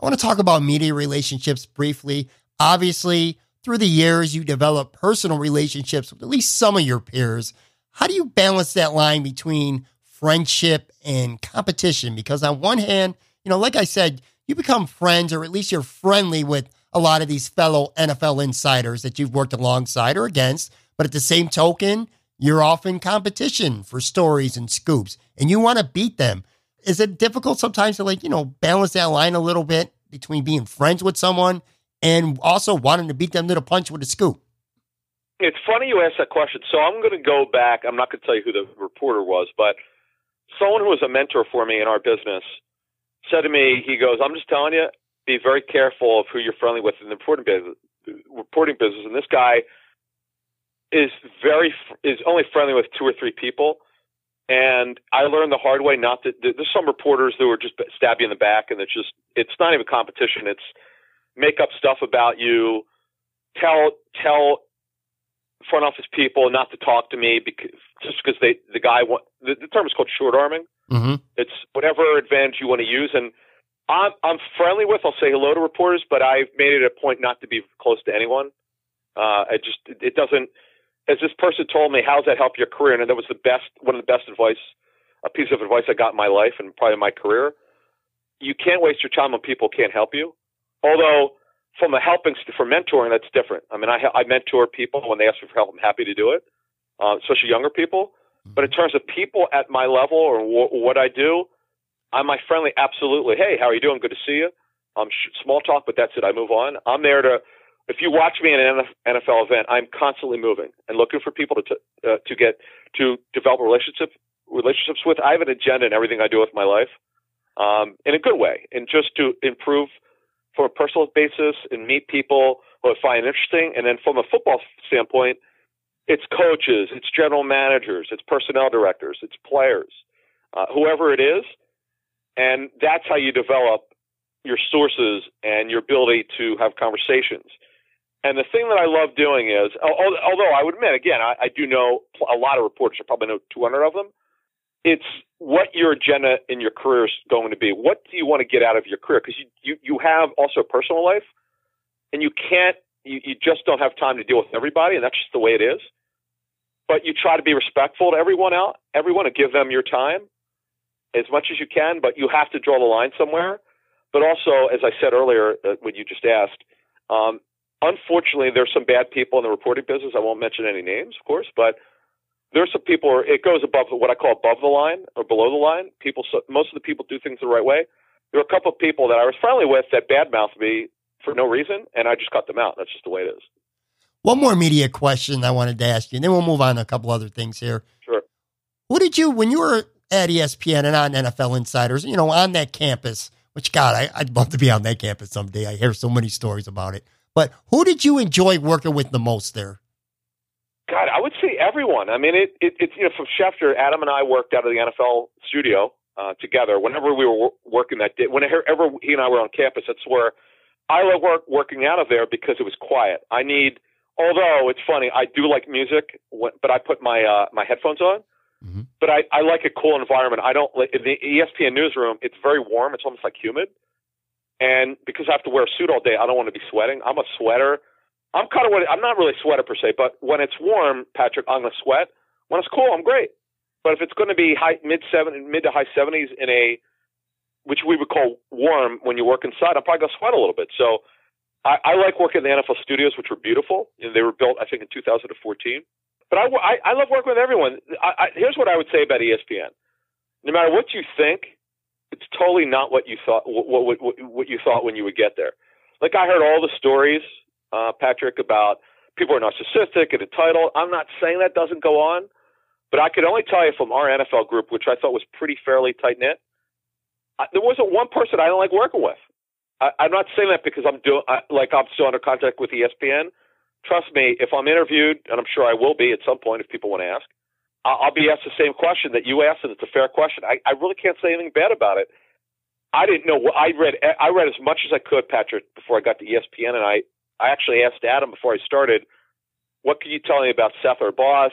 I want to talk about media relationships briefly. Obviously, through the years, you develop personal relationships with at least some of your peers. How do you balance that line between friendship and competition? Because on one hand, you know, like I said, you become friends or at least you're friendly with a lot of these fellow NFL insiders that you've worked alongside or against. But at the same token, you're often competition for stories and scoops and you want to beat them is it difficult sometimes to like you know balance that line a little bit between being friends with someone and also wanting to beat them to the punch with a scoop? It's funny you ask that question. So I'm going to go back. I'm not going to tell you who the reporter was, but someone who was a mentor for me in our business said to me, he goes, "I'm just telling you, be very careful of who you're friendly with in the reporting business." Reporting business, and this guy is very is only friendly with two or three people and I learned the hard way not to. There's some reporters who are just stab you in the back, and it's just it's not even competition. It's make up stuff about you, tell tell front office people not to talk to me because just because they the guy want the, the term is called short arming. Mm-hmm. It's whatever advantage you want to use, and I'm I'm friendly with. I'll say hello to reporters, but I've made it a point not to be close to anyone. Uh, it just it doesn't as this person told me, how's that help your career? And that was the best, one of the best advice, a piece of advice I got in my life and probably in my career. You can't waste your time on people can't help you. Although, from a helping, for mentoring, that's different. I mean, I, I mentor people when they ask me for help. I'm happy to do it, uh, especially younger people. But in terms of people at my level or w- what I do, I'm my friendly, absolutely. Hey, how are you doing? Good to see you. Um, sh- small talk, but that's it. I move on. I'm there to if you watch me in an NFL event, I'm constantly moving and looking for people to uh, to get to develop relationship relationships with. I have an agenda in everything I do with my life, um, in a good way, and just to improve from a personal basis and meet people who I find interesting. And then from a football standpoint, it's coaches, it's general managers, it's personnel directors, it's players, uh, whoever it is, and that's how you develop your sources and your ability to have conversations. And the thing that I love doing is, although I would admit, again, I, I do know a lot of reporters. I probably know 200 of them. it's what your agenda in your career is going to be. What do you want to get out of your career? Because you, you you have also a personal life, and you can't you, you just don't have time to deal with everybody, and that's just the way it is. But you try to be respectful to everyone out, everyone, and give them your time as much as you can. But you have to draw the line somewhere. But also, as I said earlier, uh, when you just asked, um, unfortunately, there's some bad people in the reporting business. I won't mention any names, of course, but there's some people. Where it goes above what I call above the line or below the line. People, most of the people do things the right way. There are a couple of people that I was friendly with that badmouthed me for no reason, and I just cut them out. That's just the way it is. One more media question I wanted to ask you, and then we'll move on to a couple other things here. Sure. Who did you, when you were at ESPN and on NFL Insiders, you know, on that campus, which God, I, would love to be on that campus someday. I hear so many stories about it. But who did you enjoy working with the most there? God, I would say everyone. I mean, it, it it's you know from Schefter, Adam and I worked out of the NFL studio uh, together. Whenever we were working that day, whenever he and I were on campus, that's where I love work working out of there because it was quiet. I need, although it's funny, I do like music, but I put my uh, my headphones on. Mm-hmm. But I, I like a cool environment. I don't like the ESPN newsroom. It's very warm. It's almost like humid, and because I have to wear a suit all day, I don't want to be sweating. I'm a sweater. I'm kind of what I'm not really a sweater per se, but when it's warm, Patrick, I'm gonna sweat. When it's cool, I'm great. But if it's going to be high mid seven mid to high seventies in a which we would call warm when you work inside, I'm probably gonna sweat a little bit. So I, I like working in the NFL studios, which were beautiful. Know, they were built, I think, in 2014. But I, I, I love working with everyone. I, I, here's what I would say about ESPN: no matter what you think, it's totally not what you thought. What, what, what, you thought when you would get there. Like I heard all the stories, uh, Patrick, about people are narcissistic and entitled. I'm not saying that doesn't go on, but I could only tell you from our NFL group, which I thought was pretty fairly tight knit there wasn't one person I don't like working with. I, I'm not saying that because I'm doing like I'm still under contract with ESPN. Trust me, if I'm interviewed, and I'm sure I will be at some point if people want to ask, I'll, be asked the same question that you asked, and it's a fair question. I, I really can't say anything bad about it. I didn't know I read. I read as much as I could, Patrick, before I got to ESPN, and I I actually asked Adam before I started, "What can you tell me about Seth or Boss?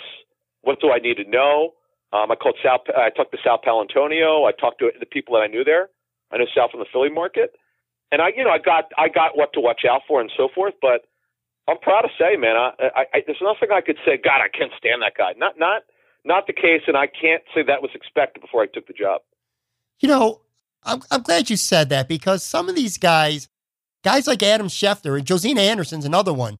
What do I need to know?" Um, I called Sal. I talked to Sal Paolantonio. I talked to the people that I knew there. I know Sal from the Philly market, and I, you know, I got I got what to watch out for and so forth. But I'm proud to say, man, I, I, I there's nothing I could say. God, I can't stand that guy. Not not not the case, and I can't say that was expected before I took the job. You know, I'm I'm glad you said that because some of these guys, guys like Adam Schefter and Josina Anderson's another one.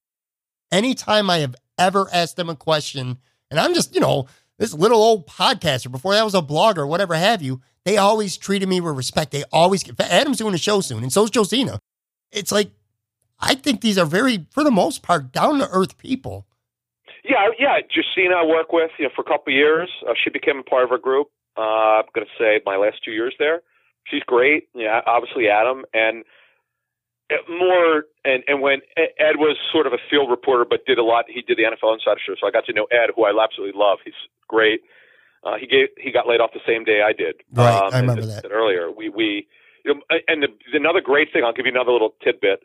Anytime I have ever asked them a question, and I'm just, you know, this little old podcaster before that was a blogger, whatever have you. They always treated me with respect. They always Adam's doing a show soon, and so's Josina. It's like I think these are very, for the most part, down to earth people. Yeah, yeah. Josina, I work with you know for a couple of years. Uh, she became a part of our group. Uh, I'm going to say my last two years there. She's great. Yeah, obviously Adam and Mort and and when Ed was sort of a field reporter, but did a lot. He did the NFL Insider show, so I got to know Ed, who I absolutely love. He's great. Uh, he gave he got laid off the same day I did. Right, um, I remember that. Earlier, we we you know, and the, another great thing. I'll give you another little tidbit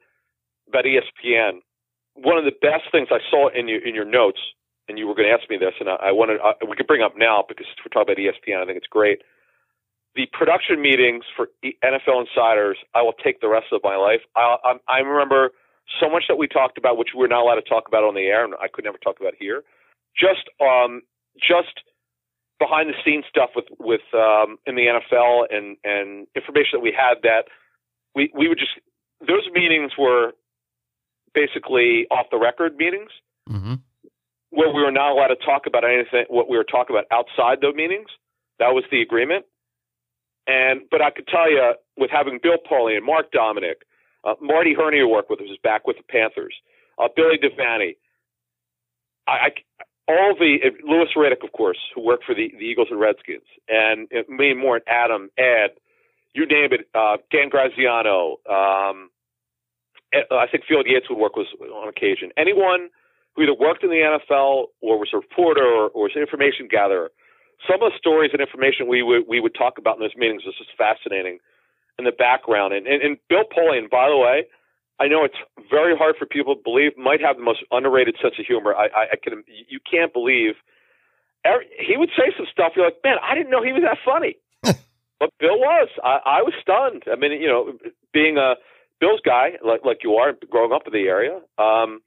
about ESPN. One of the best things I saw in your in your notes, and you were going to ask me this, and I, I wanted uh, we could bring up now because we're talking about ESPN. I think it's great the production meetings for NFL insiders, I will take the rest of my life. I, I, I remember so much that we talked about, which we're not allowed to talk about on the air, and I could never talk about here. Just, um, just behind the scenes stuff with with um, in the NFL and and information that we had that we we would just those meetings were basically off the record meetings mm-hmm. where we were not allowed to talk about anything what we were talking about outside those meetings. That was the agreement. And but I could tell you, with having Bill Polian, and Mark Dominik, uh, Marty who worked with us is back with the Panthers, uh, Billy Devaney, I, I all the uh, Louis Riddick, of course, who worked for the, the Eagles and Redskins, and uh, me and Mort, Adam, Ed, you name it, uh, Dan Graziano. Um, Uh, I think Field Yates would work with on occasion. Anyone who either worked in the NFL or was a reporter or, or was an information gatherer some of the stories and information we would we would talk about in those meetings was just fascinating in the background. And and, and Bill Polian, by the way, I know it's very hard for people to believe, might have the most underrated sense of humor. I, I, I can you can't believe every, he would say some stuff. You're like, man, I didn't know he was that funny. but Bill was. I, I was stunned. I mean, you know, being a Bill's guy like like you are, growing up in the area. Um,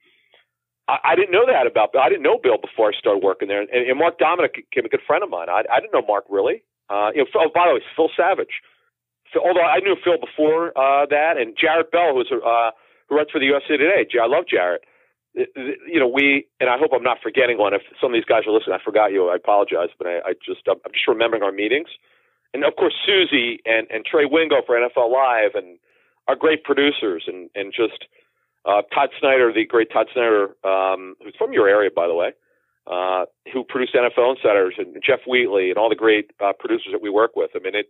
I, I didn't know that about Bill. I didn't know Bill before I started working there. And, and Mark Dominik became a good friend of mine. I, I didn't know Mark really. Uh, you know, oh, by the way, Phil Savage. So, although I knew Phil before uh, that, and Jarrett Bell, who's uh, who writes for the USA Today. I love Jarrett. You know, we and I hope I'm not forgetting one. If some of these guys are listening, I forgot you. I apologize, but I, I just I'm just remembering our meetings, and of course Suzy and and Trey Wingo for NFL Live, and our great producers, and and just uh, Todd Snyder, the great Todd Snyder, um, who's from your area, by the way, uh, who produced NFL Insiders, and Jeff Wheatley, and all the great uh, producers that we work with. I mean, it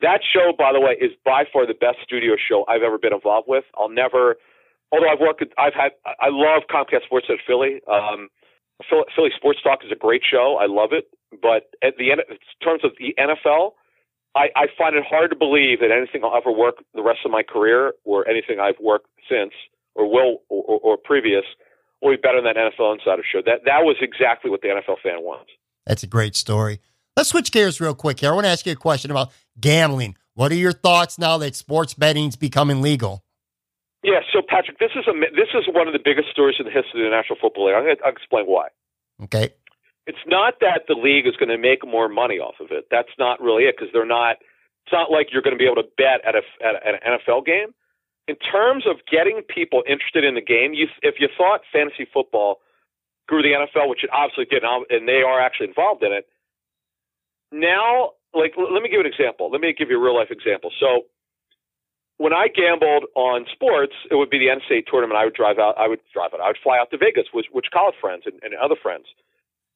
that show, by the way, is by far the best studio show I've ever been involved with. I'll never, although I've worked, I've had, I love Comcast SportsNet Philly. Um, Philly Sports Talk is a great show. I love it. But at the end, in terms of the NFL, I, I find it hard to believe that anything I'll ever work the rest of my career or anything I've worked since or will or, or previous will be better than that NFL Insider show. That that was exactly what the NFL fan wants. That's a great story. Let's switch gears real quick here. I want to ask you a question about gambling. What are your thoughts now that sports betting's becoming legal? Yeah, so Patrick, this is a this is one of the biggest stories in the history of the National Football League. I'm going to explain why. Okay. It's not that the league is going to make more money off of it. That's not really it because they're not. It's not like you're going to be able to bet at a at an NFL game in terms of getting people interested in the game, you, if you thought fantasy football grew the NFL, which it obviously did, and they are actually involved in it, now, like, let me give an example. Let me give you a real life example. So, when I gambled on sports, it would be the NCAA tournament. I would drive out. I would drive out. I would fly out to Vegas with which college friends and, and other friends.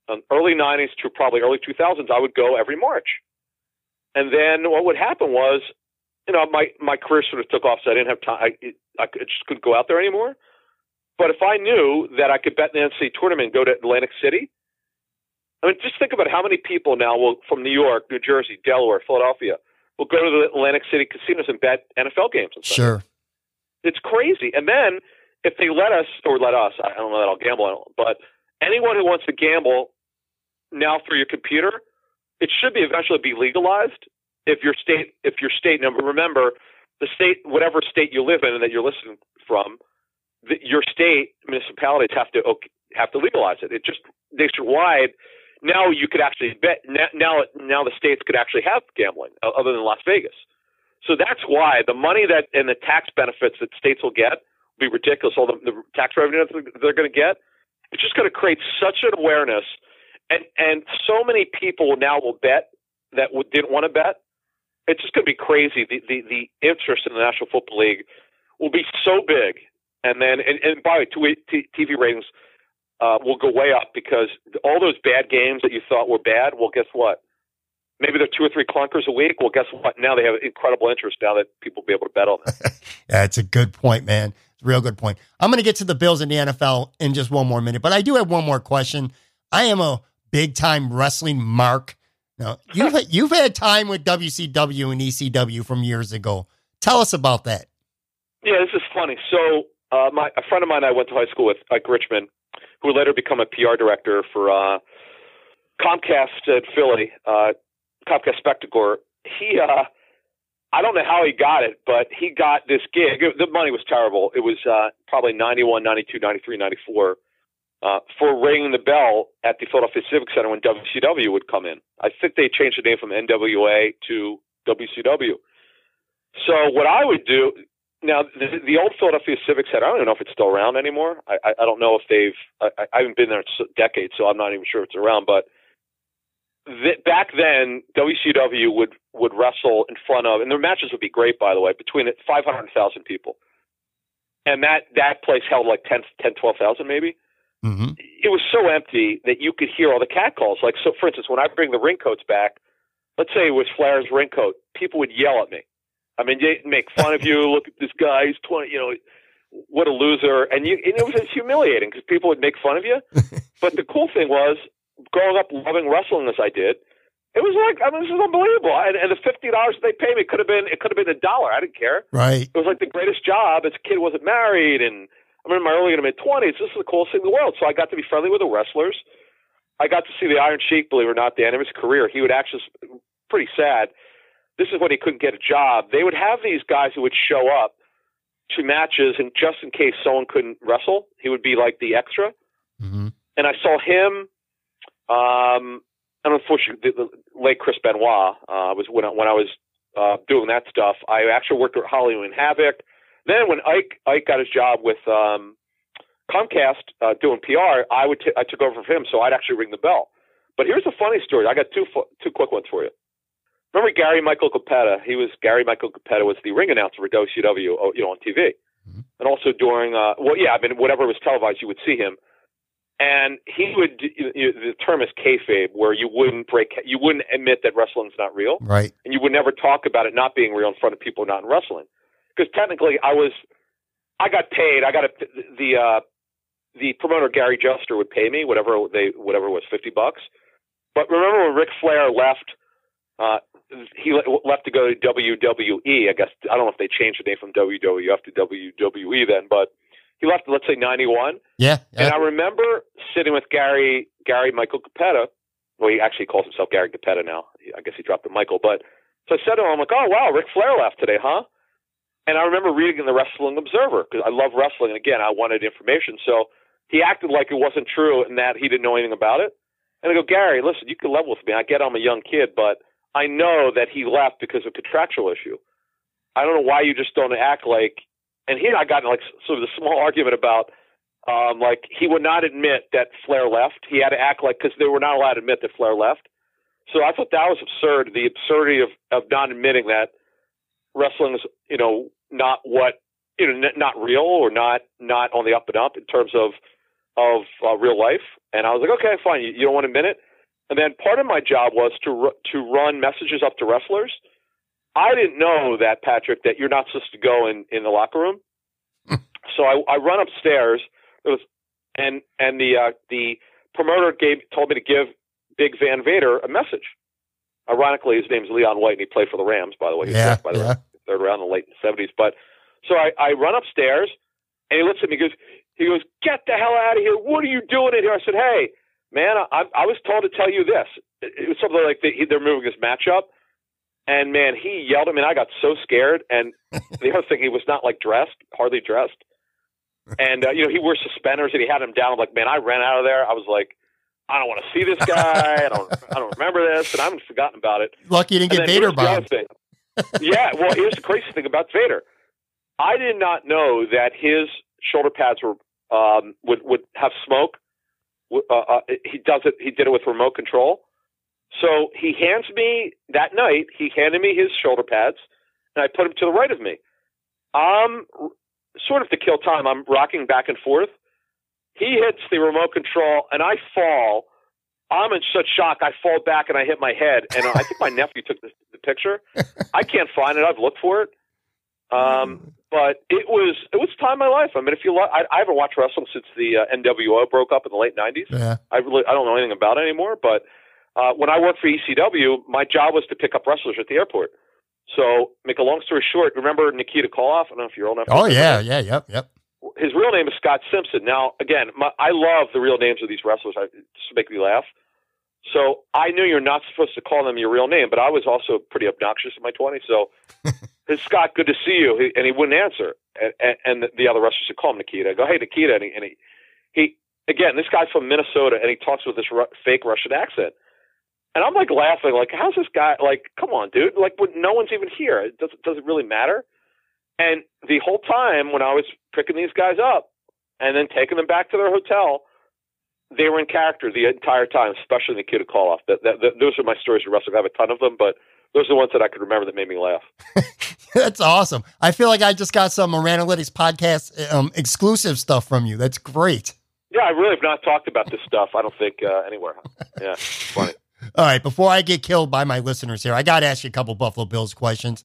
Um, early '90s to probably early 2000s, I would go every March. And then what would happen was you know, my my career sort of took off, so I didn't have time. I, I just couldn't go out there anymore. But if I knew that I could bet in the NCAA tournament and go to Atlantic City, I mean, just think about how many people now will from New York, New Jersey, Delaware, Philadelphia will go to the Atlantic City casinos and bet NFL games. And stuff. Sure, it's crazy. And then if they let us or let us, I don't know that I'll gamble, but anyone who wants to gamble now through your computer, it should be eventually be legalized if your state if your state number remember the state whatever state you live in and that you're listening from the, your state municipalities have to have to legalize it. It just nationwide now you could actually bet now now the states could actually have gambling other than Las Vegas. So that's why the money that and the tax benefits that states will get will be ridiculous. All the, the tax revenue that they're going to get it's just going to create such an awareness and and so many people now will bet that didn't want to bet it's just going to be crazy. The, the the interest in the National Football League will be so big, and then and, and by the way, TV ratings uh, will go way up because all those bad games that you thought were bad, well, guess what? Maybe they're two or three clunkers a week. Well, guess what? Now they have incredible interest. Now that people will be able to bet on them. That's a good point, man. It's a real good point. I'm going to get to the Bills in the NFL in just one more minute, but I do have one more question. I am a big time wrestling mark. Now, you've you've had time with WCW and ECW from years ago. Tell us about that. Yeah, this is funny. So, uh, my a friend of mine I went to high school with, Ike Richman, who later become a PR director for uh, Comcast at Philly, uh, Comcast Spectacor. He, uh, I don't know how he got it, but he got this gig. The money was terrible. It was uh, probably 91, 92, 93, 94 uh, for ringing the bell at the Philadelphia Civic Center when WCW would come in. I think they changed the name from NWA to WCW. So what I would do now, the, the old Philadelphia Civic Center, I don't even know if it's still around anymore. I, I, I don't know if they've. I, I haven't been there in decades, so I'm not even sure it's around. But back then, WCW would would wrestle in front of, and their matches would be great, by the way, between 500,000 people, and that that place held like 10, 10 12,000 maybe. Mm-hmm. It was so empty that you could hear all the catcalls. Like, so for instance, when I bring the ringcoats back, let's say it was Flair's ringcoat, people would yell at me. I mean, they make fun of you. Look at this guy. He's 20, you know, what a loser. And, you, and it was just humiliating because people would make fun of you. but the cool thing was, growing up loving wrestling as I did, it was like I mean, this is unbelievable. And, and the fifty dollars they paid me could have been it could have been a dollar. I didn't care. Right. It was like the greatest job. As a kid, wasn't married, and I'm in my early to mid twenties. This is the coolest thing in the world. So I got to be friendly with the wrestlers. I got to see the Iron Sheik, believe it or not, the end of his career. He would actually pretty sad. This is when he couldn't get a job. They would have these guys who would show up to matches, and just in case someone couldn't wrestle, he would be like the extra. Mm-hmm. And I saw him. Um, and unfortunately, the, the late Chris Benoit uh, was when I, when I was uh, doing that stuff. I actually worked at Halloween Havoc. Then when Ike Ike got his job with um, Comcast uh, doing PR, I would t- I took over for him, so I'd actually ring the bell. But here's a funny story. I got two fu- two quick ones for you. Remember Gary Michael Cappetta? He was Gary Michael Cappetta was the ring announcer for WCW, oh, you know, on TV, Mhm. and also during uh, well, yeah, I mean, whatever was televised, you would see him. And he would you know, the term is kayfabe, where you wouldn't break, you wouldn't admit that wrestling's not real Right. and you would never talk about it not being real in front of people not in wrestling. Because technically, I was, I got paid. I got a, the uh, the promoter Gary Juster would pay me whatever they whatever was fifty bucks. But remember when Ric Flair left? Uh, he left to go to WWE. I guess I don't know if they changed the name from WWF to WWE then, but he left. Let's say ninety one. Yeah. And yeah. I remember sitting with Gary Gary Michael Cappetta. Well, he actually calls himself Gary Cappetta now. I guess he dropped the Michael. But so I said to him, I'm like, oh wow, Ric Flair left today, huh? And I remember reading in the Wrestling Observer because I love wrestling, and again, I wanted information. So he acted like it wasn't true and that he didn't know anything about it. And I go, Gary, listen, you can level with me. I get I'm a young kid, but I know that he left because of contractual issue. I don't know why you just don't act like. And he and I got like sort of a small argument about um, like he would not admit that Flair left. He had to act like because they were not allowed to admit that Flair left. So I thought that was absurd. The absurdity of of not admitting that wrestling is you know not what you know n- not real or not not on the up and up in terms of of uh, real life. And I was like, okay, fine. You, you don't want to admit it. And then part of my job was to ru- to run messages up to wrestlers. I didn't know that Patrick that you're not supposed to go in in the locker room. so I, I run upstairs. It was and and the uh, the promoter gave told me to give Big Van Vader a message. Ironically, his name's Leon White, and he played for the Rams. By the way, Yeah, by the yeah. Rams, third round in the late seventies. But so I, I run upstairs, and he looks at me. He goes, he goes, "Get the hell out of here! What are you doing in here?" I said, "Hey, man, I, I was told to tell you this." It, was something like they, they're moving this matchup, and man, he yelled at me, and I got so scared. And the other thing, he was not like dressed, hardly dressed, and uh, you know he wore suspenders, and he had him down. I'm like, man, I ran out of there. I was like. I don't want to see this guy. I don't. I don't remember this, and I haven't forgotten about it. Lucky you didn't And get Vader bombed. Yeah, well, here's the crazy thing about Vader. I did not know that his shoulder pads were um, would would have smoke. Uh, uh, he does it. He did it with remote control. So he hands me that night. He handed me his shoulder pads, and I put them to the right of me. I'm sort of to kill time. I'm rocking back and forth. He hits the remote control, and I fall. I'm in such shock. I fall back and I hit my head. And I think my nephew took the, the picture. I can't find it. I've looked for it. Um, but it was it was time of my life. I mean, if you, lo- I, I haven't watched wrestling since the uh, NWO broke up in the late '90s. Yeah. I really I don't know anything about it anymore. But uh, when I worked for ECW, my job was to pick up wrestlers at the airport. So, make a long story short, remember Nikita Koloff? I don't know if you're old enough. Oh yeah, yeah, yep, yep. His real name is Scott Simpson. Now, again, my, I love the real names of these wrestlers I, just make me laugh. So I knew you're not supposed to call them your real name, but I was also pretty obnoxious in my 20s. So, hey, Scott, good to see you. He, and he wouldn't answer. And, and, and the other wrestlers would call him Nikita. I go, hey, Nikita. And he, and he, he again, this guy's from Minnesota, and he talks with this ru- fake Russian accent. And I'm like laughing, like, how's this guy? Like, come on, dude. Like, when no one's even here. It doesn't, does it really matter? And the whole time when I was picking these guys up and then taking them back to their hotel, they were in character the entire time, especially Nikita Koloff. That, that, that, those are my stories of wrestling. I have a ton of them, but those are the ones that I could remember that made me laugh. That's awesome. I feel like I just got some Analytics podcast um, exclusive stuff from you. That's great. Yeah, I really have not talked about this stuff. I don't think uh, anywhere. Yeah, funny. All right, before I get killed by my listeners here, I got to ask you a couple Buffalo Bills questions.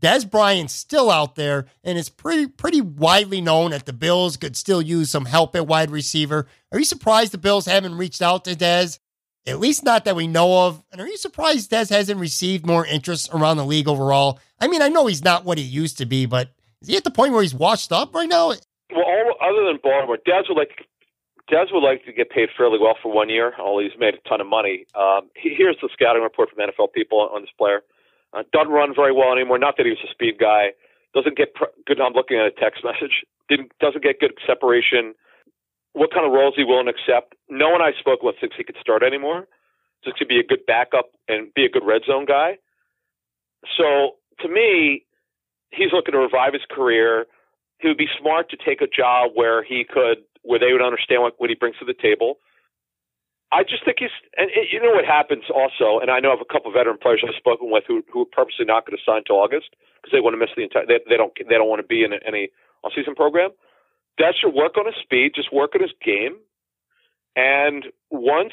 Dez Bryant's still out there, and it's pretty pretty widely known that the Bills could still use some help at wide receiver. Are you surprised the Bills haven't reached out to Dez? At least not that we know of. And are you surprised Dez hasn't received more interest around the league overall? I mean, I know he's not what he used to be, but is he at the point where he's washed up right now? Well, all, other than Baltimore, Dez would like Dez would like to get paid fairly well for one year, although he's made a ton of money. Um, he, here's the scouting report from NFL people on this player. Uh, doesn't run very well anymore. Not that he was a speed guy. Doesn't get pr- good. I'm looking at a text message. Didn't doesn't get good separation. What kind of roles he willing to accept? No one I spoke with thinks he could start anymore. Just to be a good backup and be a good red zone guy. So to me, he's looking to revive his career. He would be smart to take a job where he could, where they would understand what, what he brings to the table. I just think he's, and it, you know what happens also, and I know of a couple of veteran players I've spoken with who who are purposely not going to sign until August because they want to miss the entire, they, they don't they don't want to be in any off season program. That should work on his speed, just work on his game, and once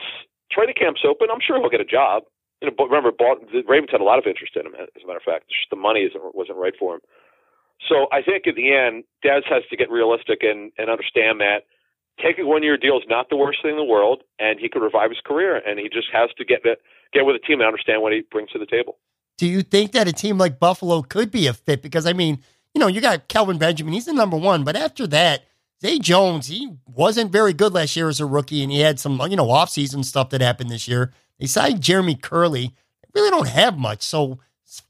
training camp's open, I'm sure he'll get a job. You know, but remember, the Ravens had a lot of interest in him. As a matter of fact, just the money isn't, wasn't right for him. So I think in the end, Dez has to get realistic and, and understand that taking one year deal is not the worst thing in the world, and he could revive his career. And he just has to get get with the team and understand what he brings to the table. Do you think that a team like Buffalo could be a fit? Because I mean, you know, you got Kelvin Benjamin; he's the number one, but after that. Zay Jones, he wasn't very good last year as a rookie, and he had some, you know, offseason stuff that happened this year. They signed Jeremy Kerley. They really don't have much. So,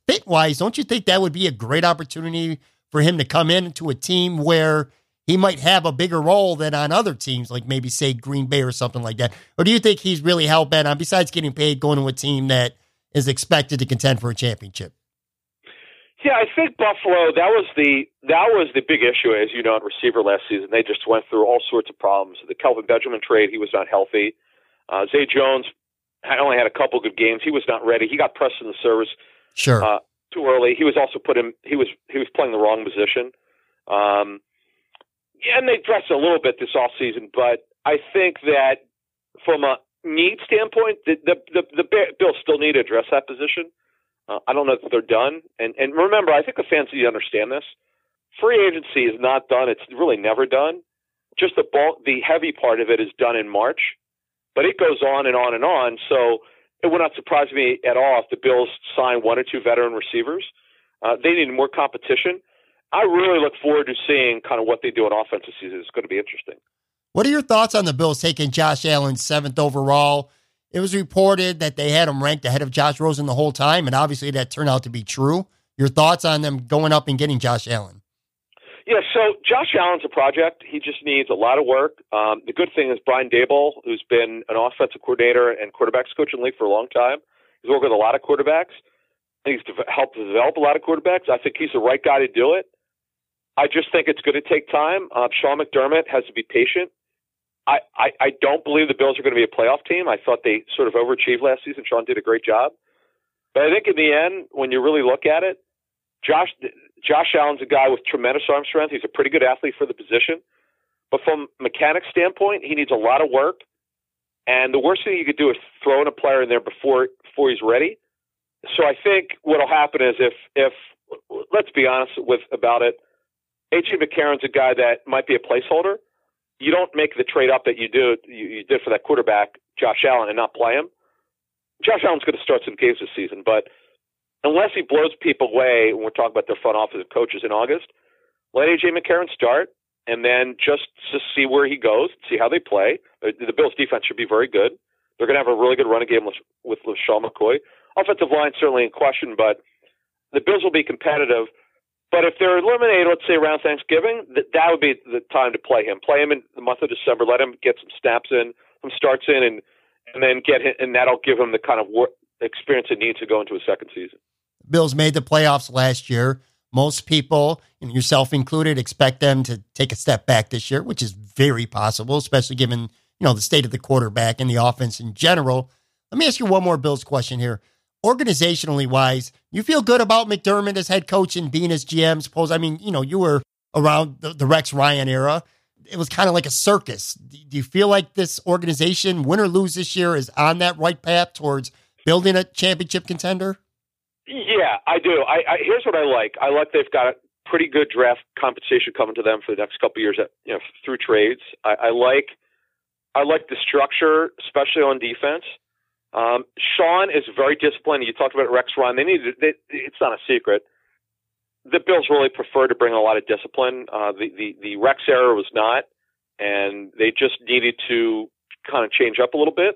fit wise, don't you think that would be a great opportunity for him to come into a team where he might have a bigger role than on other teams, like maybe say Green Bay or something like that? Or do you think he's really hell bent on, besides getting paid, going to a team that is expected to contend for a championship? Yeah, I think Buffalo. That was the that was the big issue, as you know, at receiver last season. They just went through all sorts of problems. The Kelvin Benjamin trade, he was not healthy. Uh, Zay Jones I only had a couple good games. He was not ready. He got pressed in the service. Sure. Uh, too early. He was also put in. He was he was playing the wrong position. Um, and they dressed a little bit this off season, but I think that from a need standpoint, the the the, the Bills still need to address that position. Uh, I don't know if they're done. And and remember, I think the fans need to understand this. Free agency is not done. It's really never done. Just the bulk, the heavy part of it is done in March. But it goes on and on and on. So it would not surprise me at all if the Bills sign one or two veteran receivers. Uh, they need more competition. I really look forward to seeing kind of what they do on offense this season. It's going to be interesting. What are your thoughts on the Bills taking Josh Allen seventh overall? It was reported that they had him ranked ahead of Josh Rosen the whole time, and obviously that turned out to be true. Your thoughts on them going up and getting Josh Allen? Yeah, so Josh Allen's a project. He just needs a lot of work. Um, the good thing is Brian Daboll, who's been an offensive coordinator and quarterbacks coach in league for a long time, he's worked with a lot of quarterbacks. He's helped develop a lot of quarterbacks. I think he's the right guy to do it. I just think it's going to take time. Uh, Sean McDermott has to be patient. I, I, I don't believe the Bills are going to be a playoff team. I thought they sort of overachieved last season. Sean did a great job. But I think in the end, when you really look at it, Josh Josh Allen's a guy with tremendous arm strength. He's a pretty good athlete for the position. But from mechanics standpoint, he needs a lot of work. And the worst thing you could do is throw in a player in there before before he's ready. So I think what'll happen is if if let's be honest with about it, AJ McCarron's a guy that might be a placeholder. You don't make the trade up that you do you, you did for that quarterback, Josh Allen, and not play him. Josh Allen's going to start some games this season, but unless he blows people away when we're talking about their front office and coaches in August, let AJ McCarron start and then just to see where he goes, see how they play. The, the Bills' defense should be very good. They're going to have a really good running game with, with LeSean McCoy. Offensive line certainly in question, but the Bills will be competitive. But if they're eliminated, let's say around Thanksgiving, that that would be the time to play him. Play him in the month of December. Let him get some snaps in, some starts in, and and then get him, and that'll give him the kind of experience it needs to go into a second season. Bills made the playoffs last year. Most people, and yourself included, expect them to take a step back this year, which is very possible, especially given you know the state of the quarterback and the offense in general. Let me ask you one more Bills question here. Organizationally wise, you feel good about McDermott as head coach and Beane as GM? Suppose I mean, you know, you were around the, the Rex Ryan era. It was kind of like a circus. Do you feel like this organization, win or lose this year, is on that right path towards building a championship contender? Yeah, I do. I, I here's what I like. I like they've got pretty good draft compensation coming to them for the next couple years, at, you know, through trades. I, I like, I like the structure, especially on defense. Um, Sean is very disciplined. You talked about Rex Ryan. They need. They, it's not a secret. The Bills really prefer to bring a lot of discipline. Uh, the, the the Rex era was not. and they just needed to kind of change up a little bit.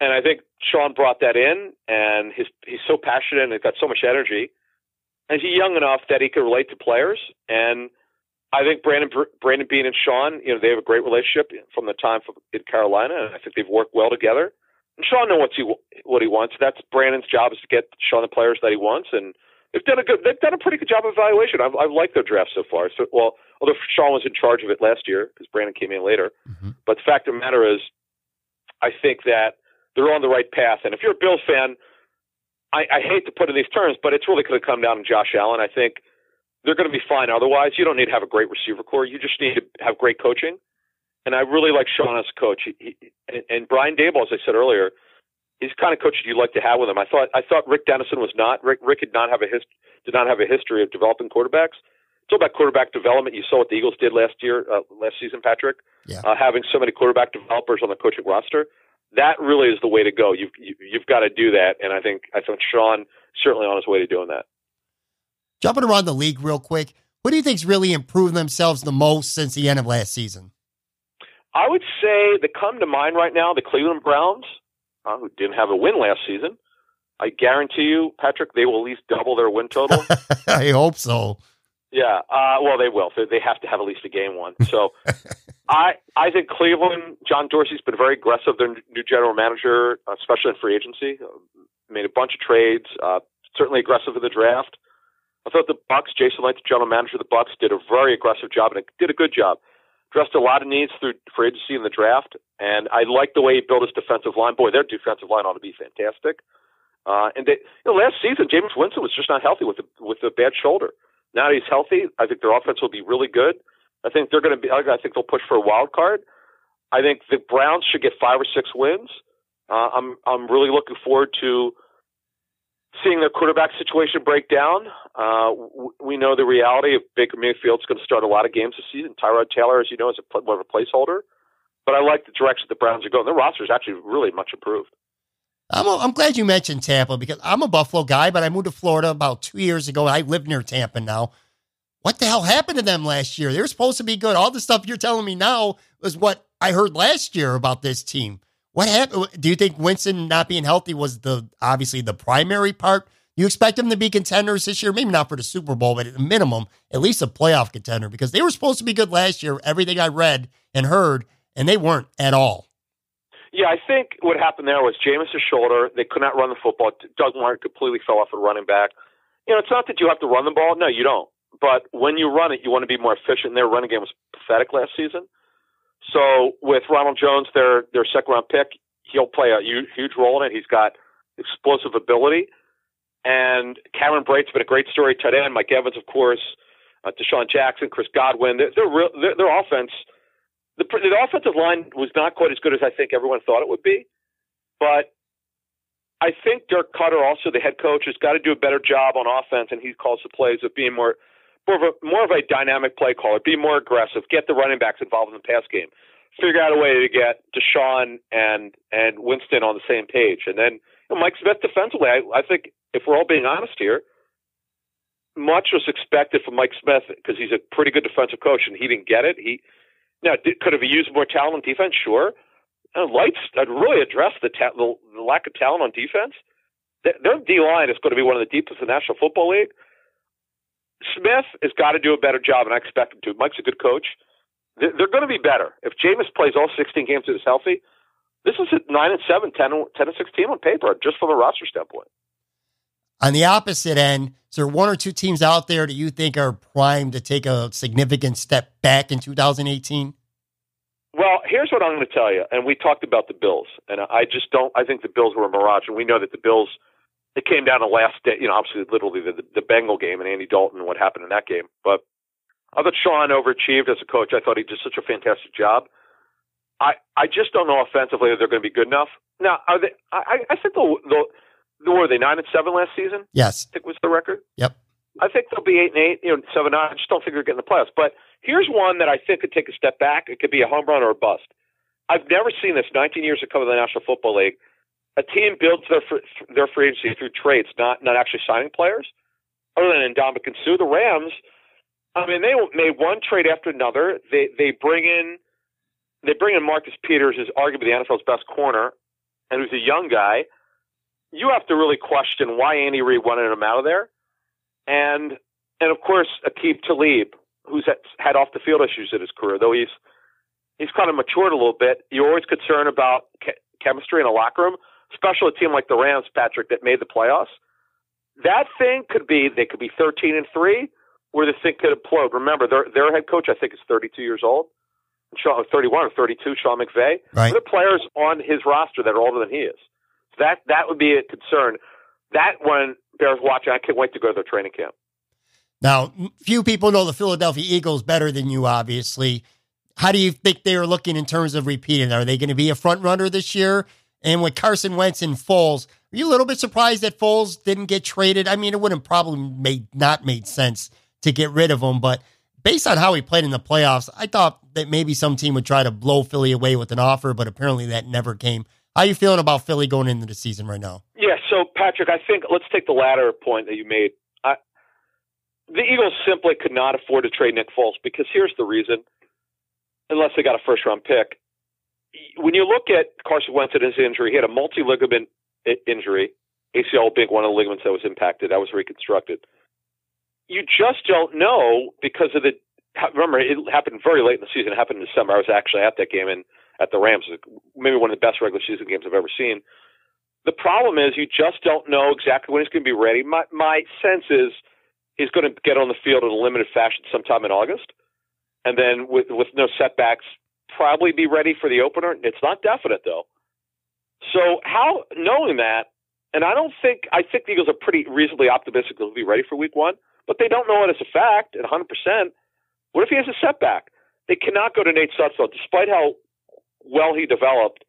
And I think Sean brought that in, and his, he's so passionate and he's got so much energy. And he's young enough that he could relate to players. And I think Brandon Brandon Beane and Sean, you know, they have a great relationship from the time in Carolina, and I think they've worked well together. Sean knows what he what he wants. That's Brandon's job is to get Sean the players that he wants, and they've done a good they've done a pretty good job of evaluation. I've, I've liked their draft so far. So well, although Sean was in charge of it last year because Brandon came in later, mm-hmm. but the fact of the matter is, I think that they're on the right path. And if you're a Bills fan, I, I hate to put it in these terms, but it's really going to come down to Josh Allen. I think they're going to be fine otherwise. You don't need to have a great receiver core. You just need to have great coaching. And I really like Sean as a coach. He, he, and, and Brian Daboll, as I said earlier, he's the kind of coach you'd like to have with him. I thought I thought Rick Dennison was not. Rick Rick did not have a hist- did not have a history of developing quarterbacks. It's all about quarterback development. You saw what the Eagles did last year, uh, last season, Patrick. Yeah. Uh, having so many quarterback developers on the coaching roster, that really is the way to go. You've you, you've got to do that, and I think I think Sean certainly on his way to doing that. Jumping around the league real quick, what do you think's really improved themselves the most since the end of last season? I would say that come to mind right now, the Cleveland Browns, uh, who didn't have a win last season. I guarantee you, Patrick, they will at least double their win total. I hope so. Yeah, uh, well, they will. They have to have at least a game one. So, I I think Cleveland, John Dorsey's been very aggressive. Their new general manager, especially in free agency, uh, made a bunch of trades. Uh, certainly aggressive in the draft. I thought the Bucks, Jason Licht, the general manager of the Bucks, did a very aggressive job and did a good job. Addressed a lot of needs through free agency in the draft, and I like the way he built his defensive line. Boy, their defensive line ought to be fantastic. Uh, and they, you know, last season, Jameis Winston was just not healthy with a, with a bad shoulder. Now he's healthy, I think their offense will be really good. I think they're going to be. I think they'll push for a wild card. I think the Browns should get five or six wins. Uh, I'm I'm really looking forward to seeing the quarterback situation break down. Uh, we know the reality of Baker Mayfield's going to start a lot of games this season. Tyrod Taylor, as you know, is a, more of a placeholder. But I like the direction the Browns are going. Their roster is actually really much improved. I'm, a, I'm glad you mentioned Tampa because I'm a Buffalo guy, but I moved to Florida about two years ago. I live near Tampa now. What the hell happened to them last year? They were supposed to be good. All the stuff you're telling me now was what I heard last year about this team. What happened? Do you think Winston not being healthy was the obviously the primary part? You expect them to be contenders this year, maybe not for the Super Bowl, but at a minimum, at least a playoff contender because they were supposed to be good last year. Everything I read and heard, and they weren't at all. Yeah, I think what happened there was Jameis' shoulder. They could not run the football. Doug Martin completely fell off a running back. You know, it's not that you have to run the ball. No, you don't. But when you run it, you want to be more efficient. And their running game was pathetic last season. So with Ronald Jones, their their second round pick, he'll play a huge, huge role in it. He's got explosive ability. And Cameron Brate's been a great story tight end. Mike Evans, of course, uh, DeSean Jackson, Chris Godwin. They're, they're real, their, their offense, the, the offensive line was not quite as good as I think everyone thought it would be. But I think Dirk Koetter, also the head coach, has got to do a better job on offense, and he calls the plays of being more more of a more of a dynamic play caller, be more aggressive, get the running backs involved in the pass game, figure out a way to get DeSean and and Winston on the same page, and then you know, Mike Smith defensively. I, I think if we're all being honest here, much was expected from Mike Smith because he's a pretty good defensive coach, and he didn't get it. He now did, could have used more talent on defense, sure. And Licht's uh, really addressed the, ta- the, the lack of talent on defense. Their D line is going to be one of the deepest in the National Football League. Smith has got to do a better job, and I expect him to. Mike's a good coach. They're, going to be better. If Jameis plays all 16 games and is healthy, this is a 9 and 7, 10, 10 and 16 on paper, just from a roster standpoint. On the opposite end, is there one or two teams out there that you think are primed to take a significant step back in 2018? Well, here's what I'm going to tell you. And we talked about the Bills, and I just don't. I think the Bills were a mirage, and we know that the Bills it came down to last day, you know, obviously literally the, the Bengal game and Andy Dalton and what happened in that game. But I thought Sean overachieved as a coach. I thought he did such a fantastic job. I I just don't know offensively if they're going to be good enough. Now, are they? I I think they'll, they'll were they nine and seven last season? Yes, I think was the record. Yep. I think they'll be eight and eight, you know, seven nine. I just don't think they're getting the playoffs. But here's one that I think could take a step back. It could be a home run or a bust. I've never seen this. 19 years of covering the National Football League a team builds their their free agency through trades, not not actually signing players. Other than Ndamukong Suh, the Rams, I mean, they made one trade after another. They they bring in they bring in Marcus Peters, who's arguably the NFL's best corner, and who's a young guy. You have to really question why Andy Reid wanted him out of there, and and of course Aqib Talib, who's had off the field issues in his career, though he's he's kind of matured a little bit. You're always concerned about ke- chemistry in a locker room, especially a team like the Rams, Patrick, that made the playoffs. That thing could be they could be 13 and three, where the thing could implode. Remember, their their head coach I think is 32 years old. Sean, 31 or 32, Sean McVay. Right. There are players on his roster that are older than he is. So that that would be a concern. That one bears watching. I can't wait to go to their training camp. Now, few people know the Philadelphia Eagles better than you, obviously. How do you think they are looking in terms of repeating? Are they going to be a front runner this year? And with Carson Wentz and Foles, are you a little bit surprised that Foles didn't get traded? I mean, it would have probably made not made sense to get rid of him, but based on how he played in the playoffs, I thought that maybe some team would try to blow Philly away with an offer, but apparently that never came. How are you feeling about Philly going into the season right now? Yeah, so Patrick, I think let's take the latter point that you made. I, the Eagles simply could not afford to trade Nick Foles because here's the reason. Unless they got a first round pick, when you look at Carson Wentz and his injury, he had a multi ligament injury, ACL being one of the ligaments that was impacted. That was reconstructed. You just don't know because of the. Remember, it happened very late in the season. It happened in December. I was actually at that game in at the Rams. Maybe one of the best regular season games I've ever seen. The problem is you just don't know exactly when he's going to be ready. My my sense is he's going to get on the field in a limited fashion sometime in August, and then with with no setbacks, probably be ready for the opener. It's not definite though. So how knowing that, and I don't think I think the Eagles are pretty reasonably optimistic they'll be ready for Week One, but they don't know it as a fact at 100. percent What if he has a setback? They cannot go to Nate Sudfeld, despite how well he developed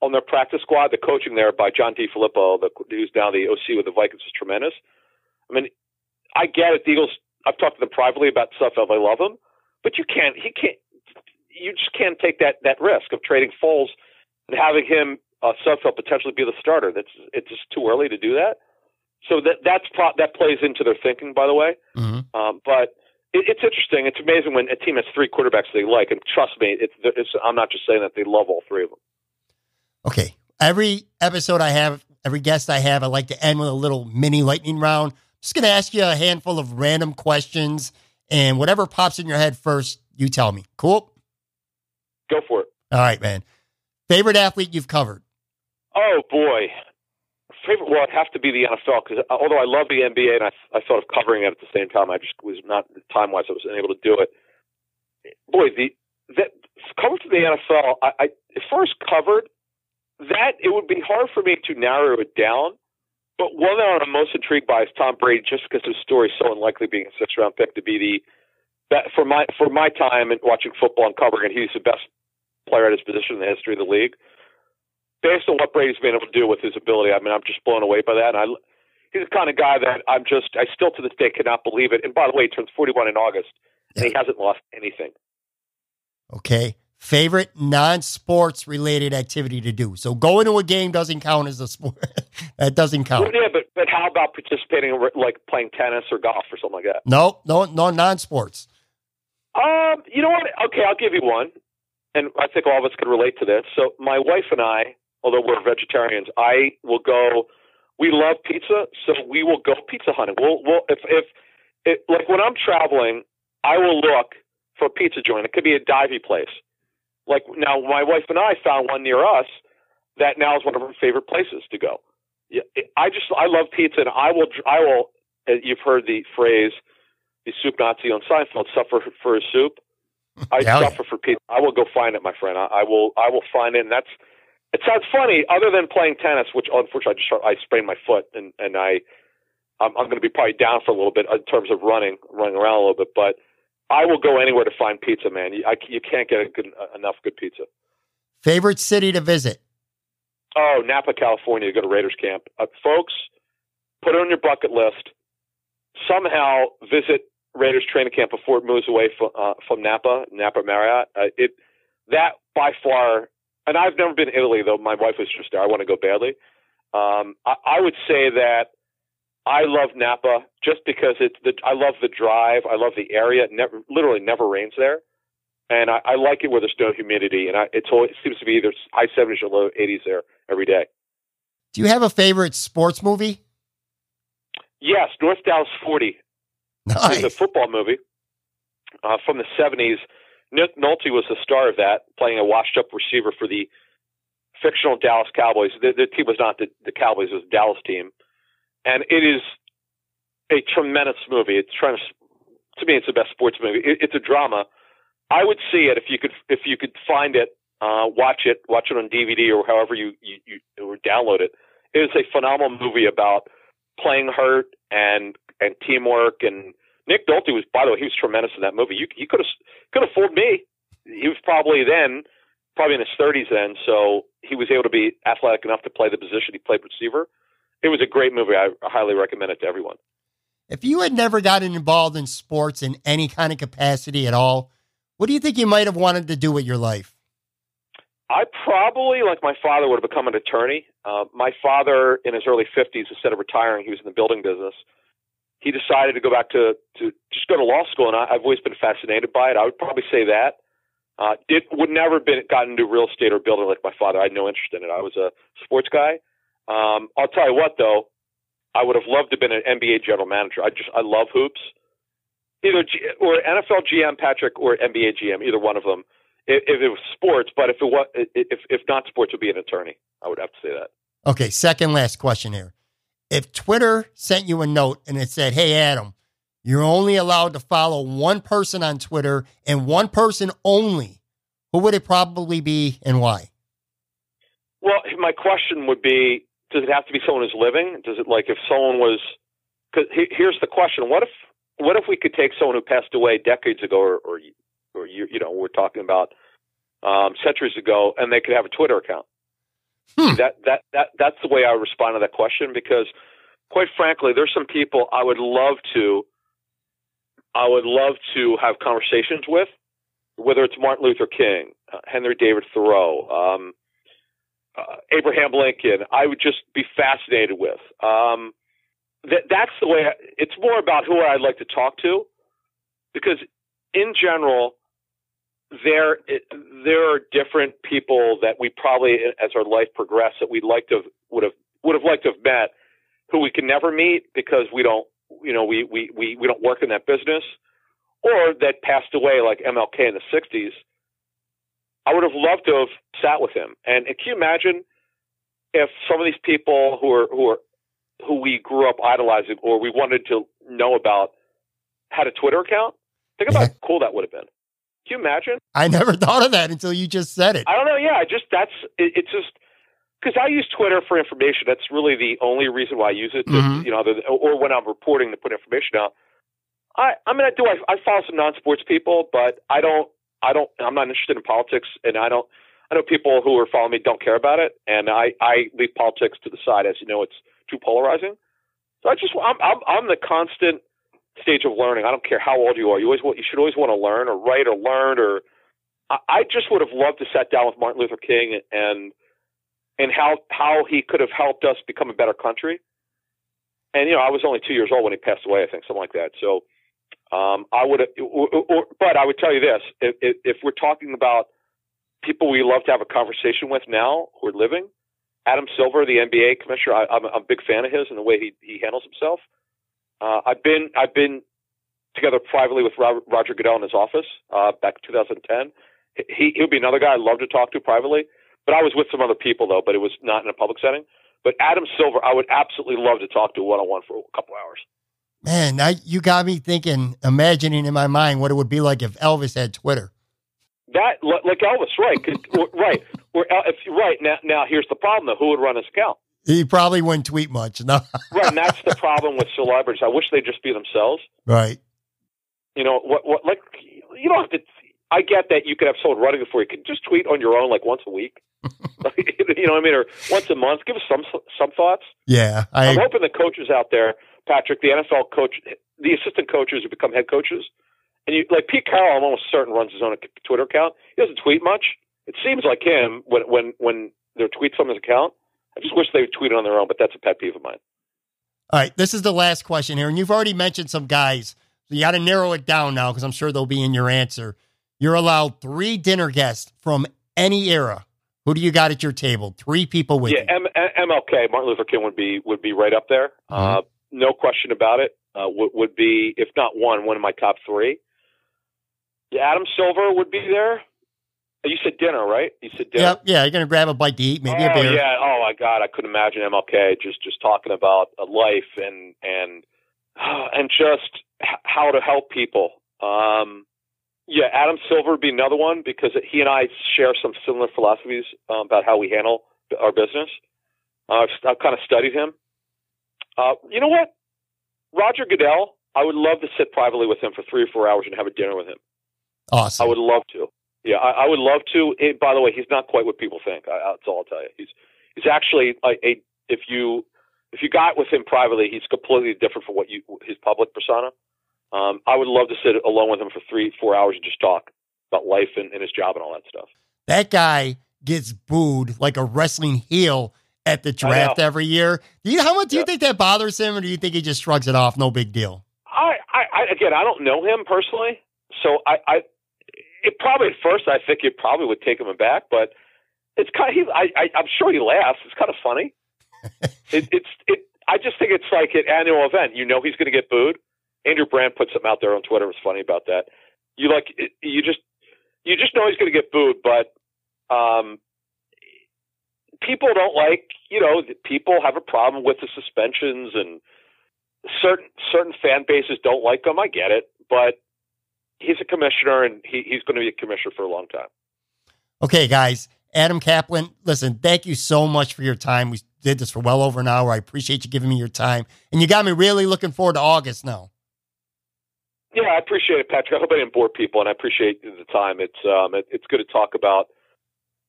on their practice squad. The coaching there by John DeFilippo, the, who's now the OC with the Vikings, is tremendous. I mean, I get it. The Eagles. I've talked to them privately about Sudfeld. I love him, but you can't. He can't. You just can't take that that risk of trading Foles and having him uh, Sudfeld potentially be the starter. That's it's just too early to do that. So that that's pro- that plays into their thinking, by the way. Mm-hmm. Um, but it, it's interesting. It's amazing when a team has three quarterbacks they like, and trust me, it's, it's I'm not just saying that they love all three of them. Okay, every episode I have, every guest I have, I like to end with a little mini lightning round. Just going to ask you a handful of random questions, and whatever pops in your head first, you tell me. Cool. Go for it. All right, man. Favorite athlete you've covered? Oh boy, favorite. Well, it have to be the NFL because uh, although I love the NBA and I, I thought of covering it at the same time, I just was not time wise. I was unable to do it. Boy, the that covered for the NFL. I, I as covered, that it would be hard for me to narrow it down. But one that I'm most intrigued by is Tom Brady, just because his story is so unlikely being a six round pick to be the that for my for my time and watching football and covering it, he's the best player at his position in the history of the league based on what Brady's been able to do with his ability, I mean, I'm just blown away by that. And I, he's the kind of guy that I'm just, I still to this day cannot believe it. And by the way, he turns 41 in August, and he hasn't lost anything. Okay. Favorite non sports related activity to do. So going to a game doesn't count as a sport. that doesn't count. Yeah, but, but how about participating in like playing tennis or golf or something like that? No, no, no non sports. Um, you know what? Okay, I'll give you one. And I think all of us can relate to this. So my wife and I, although we're vegetarians, I will go. We love pizza, so we will go pizza hunting. We'll, we'll if if it, like when I'm traveling, I will look for a pizza joint. It could be a divey place. Like now, my wife and I found one near us that now is one of our favorite places to go. Yeah, I just I love pizza, and I will I will. Uh, you've heard the phrase, "the soup Nazi" on Seinfeld, suffer for his soup. I Hell suffer for pizza. I will go find it, my friend. I, I will I will find it, and that's it sounds funny, other than playing tennis, which unfortunately I just I sprained my foot, and and I I'm, I'm going to be probably down for a little bit in terms of running, running around a little bit, but I will go anywhere to find pizza, man. You, I, you can't get a good, enough good pizza. Favorite city to visit? Oh, Napa, California. To go to Raiders camp, uh, folks. Put it on your bucket list. Somehow visit Raiders training camp before it moves away from uh, from Napa, Napa Marriott. Uh, it that by far and I've never been to Italy though. My wife was just there. I want to go badly. Um, I, I would say that I love Napa just because it's the. I love the drive. I love the area. It never, literally, never rains there, and I, I like it where there's no humidity. And I, it's always, it seems to be either high 70s or low 80s there every day. Do you have a favorite sports movie? Yes, North Dallas 40 Nice. is a football movie uh, from the 70s. Nick Nolte was the star of that, playing a washed-up receiver for the fictional Dallas Cowboys. The, the team was not the, the Cowboys; it was the Dallas team, and it is a tremendous movie. It's trying to, to me, it's the best sports movie. It, it's a drama. I would see it if you could if you could find it, uh, watch it, watch it on DVD or however you you, you or download it. It is a phenomenal movie about playing hurt and and teamwork and Nick Nolte was, by the way, he was tremendous in that movie. You, he could have could have fooled me. He was probably then, probably in his 30s then, so he was able to be athletic enough to play the position he played receiver. It was a great movie. I highly recommend it to everyone. If you had never gotten involved in sports in any kind of capacity at all, what do you think you might have wanted to do with your life? I probably, like my father, would have become an attorney. Uh, my father, in his early 50s, instead of retiring, he was in the building business. He decided to go back to, to just go to law school, and I, I've always been fascinated by it. I would probably say that. Uh, did would never been gotten into real estate or building like my father. I had no interest in it. I was a sports guy. Um, I'll tell you what, though, I would have loved to have been an NBA general manager. I just I love hoops, either G, or NFL GM Patrick or NBA GM, either one of them if, if it was sports, but if it was if if not sports, would be an attorney. I would have to say that. Okay, second last question here. If Twitter sent you a note and it said, "Hey Adam, you're only allowed to follow one person on Twitter and one person only," who would it probably be and why? Well, my question would be: Does it have to be someone who's living? Does it like if someone was? Because here's the question: What if what if we could take someone who passed away decades ago, or, or or you, you know, we're talking about um, centuries ago, and they could have a Twitter account. Hmm. That that that that's the way I respond to that question because, quite frankly, there's some people I would love to. I would love to have conversations with, whether it's Martin Luther King, uh, Henry David Thoreau, um, uh, Abraham Lincoln. I would just be fascinated with. Um, that that's the way. I, it's more about who I'd like to talk to, because in general, there there are different people that we probably, as our life progressed, that we'd like to have, would have would have liked to have met, who we can never meet because we don't, you know, we we we, we don't work in that business, or that passed away like MLK in the '60s. I would have loved to have sat with him. And can you imagine if some of these people who are who are who we grew up idolizing or we wanted to know about had a Twitter account? Think about how cool that would have been. Can you imagine? I never thought of that until you just said it. I don't know. Yeah, I just that's it, it's just because I use Twitter for information. That's really the only reason why I use it. to- Mhm. You know, or when I'm reporting to put information out. I I mean I do I, I follow some non-sports people, but I don't I don't I'm not interested in politics, and I don't I know people who are following me don't care about it, and I I leave politics to the side. As you know, it's too polarizing. So I just I'm I'm, I'm the constant stage of learning. I don't care how old you are. You always you should always want to learn or write or learn or I, just would have loved to sat down with Martin Luther King and and how how he could have helped us become a better country. And you know, I was only two years old when he passed away. I think something like that. So um, I would, or, or, but I would tell you this: if, if, we're talking about people we love to have a conversation with now who are living, Adam Silver, the NBA commissioner, I, I'm, I'm a big fan of his and the way he he handles himself. Uh, I've been I've been together privately with Robert, Roger Goodell in his office uh, back in 2010. He he would be another guy I'd love to talk to privately. But I was with some other people though, but it was not in a public setting. But Adam Silver, I would absolutely love to talk to one on one for a couple hours. Man, now you got me thinking, imagining in my mind what it would be like if Elvis had Twitter. That li- like Elvis, right? right. El- if right now, now here's the problem though: who would run his account? He probably wouldn't tweet much. No, Right, and that's the problem with celebrities. I wish they'd just be themselves. right. You know what? What like you don't have to. I get that you could have someone running for you. Can just tweet on your own like once a week. you know what I mean, or once a month. Give us some some thoughts. Yeah, I I'm hoping the coaches out there, Patrick, the NFL coach, the assistant coaches who become head coaches, and you like Pete Carroll. I'm almost certain runs his own Twitter account. He doesn't tweet much. It seems like him when when when there are tweets on his account. I just wish they would tweet it on their own, but that's a pet peeve of mine. All right, this is the last question here, and you've already mentioned some guys. So you got to narrow it down now because I'm sure they'll be in your answer. You're allowed three dinner guests from any era. Who do you got at your table? Three people with yeah, you. M- MLK Martin Luther King would be would be right up there. Mhm. Uh, no question about it. Uh, would, would be if not one, one of my top three. Yeah, Adam Silver would be there. You said dinner, right? You said dinner. Yep, yeah, you're gonna grab a bite to eat, maybe oh, a beer. yeah. Oh my God, I couldn't imagine MLK just just talking about a life and and and just how to help people. Um, yeah, Adam Silver would be another one because he and I share some similar philosophies um, about how we handle our business. Uh, I've, I've kind of studied him. Uh, you know what? Roger Goodell, I would love to sit privately with him for three or four hours and have a dinner with him. Awesome. I would love to. Yeah, I, I would love to. It, by the way, he's not quite what people think. I, that's all I'll tell you. He's he's actually a, a if you if you got with him privately, he's completely different from what you his public persona. Um, I would love to sit alone with him for three four hours and just talk about life and, and his job and all that stuff. that guy gets booed like a wrestling heel at the draft every year. Do you, how much do you Yeah. think that bothers him, or do you think he just shrugs it off? No big deal. I, I, I again, I don't know him personally, so I, I, it probably at first I think it probably would take him aback, but it's kind of, he, I, I, I'm sure he laughs. It's kind of funny. it, it's, it. I just think it's like an annual event. You know, he's going to get booed. Andrew Brandt put something out there on Twitter. It was funny about that. You like, it, you just, you just know he's going to get booed, but, um, people don't like, you know, people have a problem with the suspensions and certain certain fan bases don't like them. I get it, but he's a commissioner and he, he's going to be a commissioner for a long time. Okay, guys. Adam Caplan, listen, thank you so much for your time. We did this for well over an hour. I appreciate you giving me your time. And you got me really looking forward to August now. Yeah, I appreciate it, Patrick. I hope I didn't bore people, and I appreciate the time. It's um, it, it's good to talk about.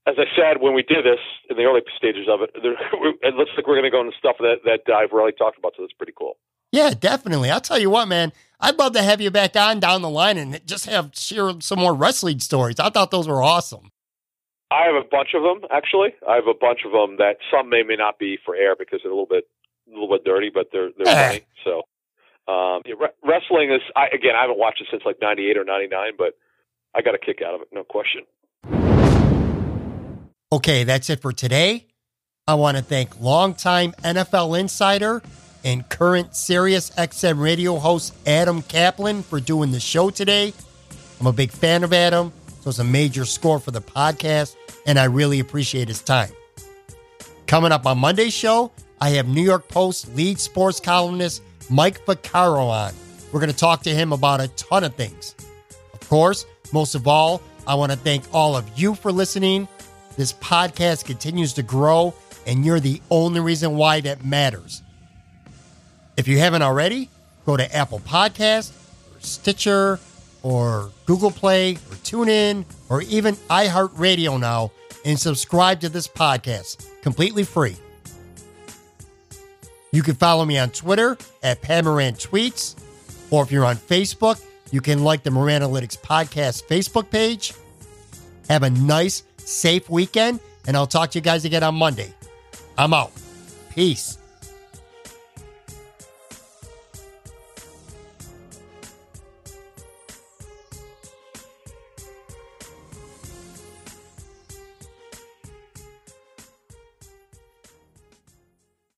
As I said when we did this in the early stages of it, there, it looks like we're going to go into stuff that that I've really talked about. So that's pretty cool. Yeah, definitely. I'll tell you what, man. I'd love to have you back on down the line and just have share some more wrestling stories. I thought those were awesome. I have a bunch of them actually. I have a bunch of them that some may may not be for air because they're a little bit a little bit dirty, but they're they're Eh. funny. So um, yeah, re- wrestling is I, again I haven't watched it since like '98 or '99, but I got a kick out of it, no question. Okay, that's it for today. I want to thank longtime NFL insider and current Sirius XM radio host Adam Caplan for doing the show today. I'm a big fan of Adam, so it's a major score for the podcast, and I really appreciate his time. Coming up on Monday's show, I have New York Post lead sports columnist Mike Vaccaro on. We're going to talk to him about a ton of things. Of course, most of all, I want to thank all of you for listening. This podcast continues to grow, and you're the only reason why that matters. If you haven't already, go to Apple Podcast or Stitcher or Google Play or TuneIn or even iHeartRadio now and subscribe to this podcast completely free. You can follow me on Twitter at Pamaran Tweets, or if you're on Facebook, you can like the Moran Analytics Podcast Facebook page. Have a nice, safe weekend, and I'll talk to you guys again on Monday. I'm out. Peace.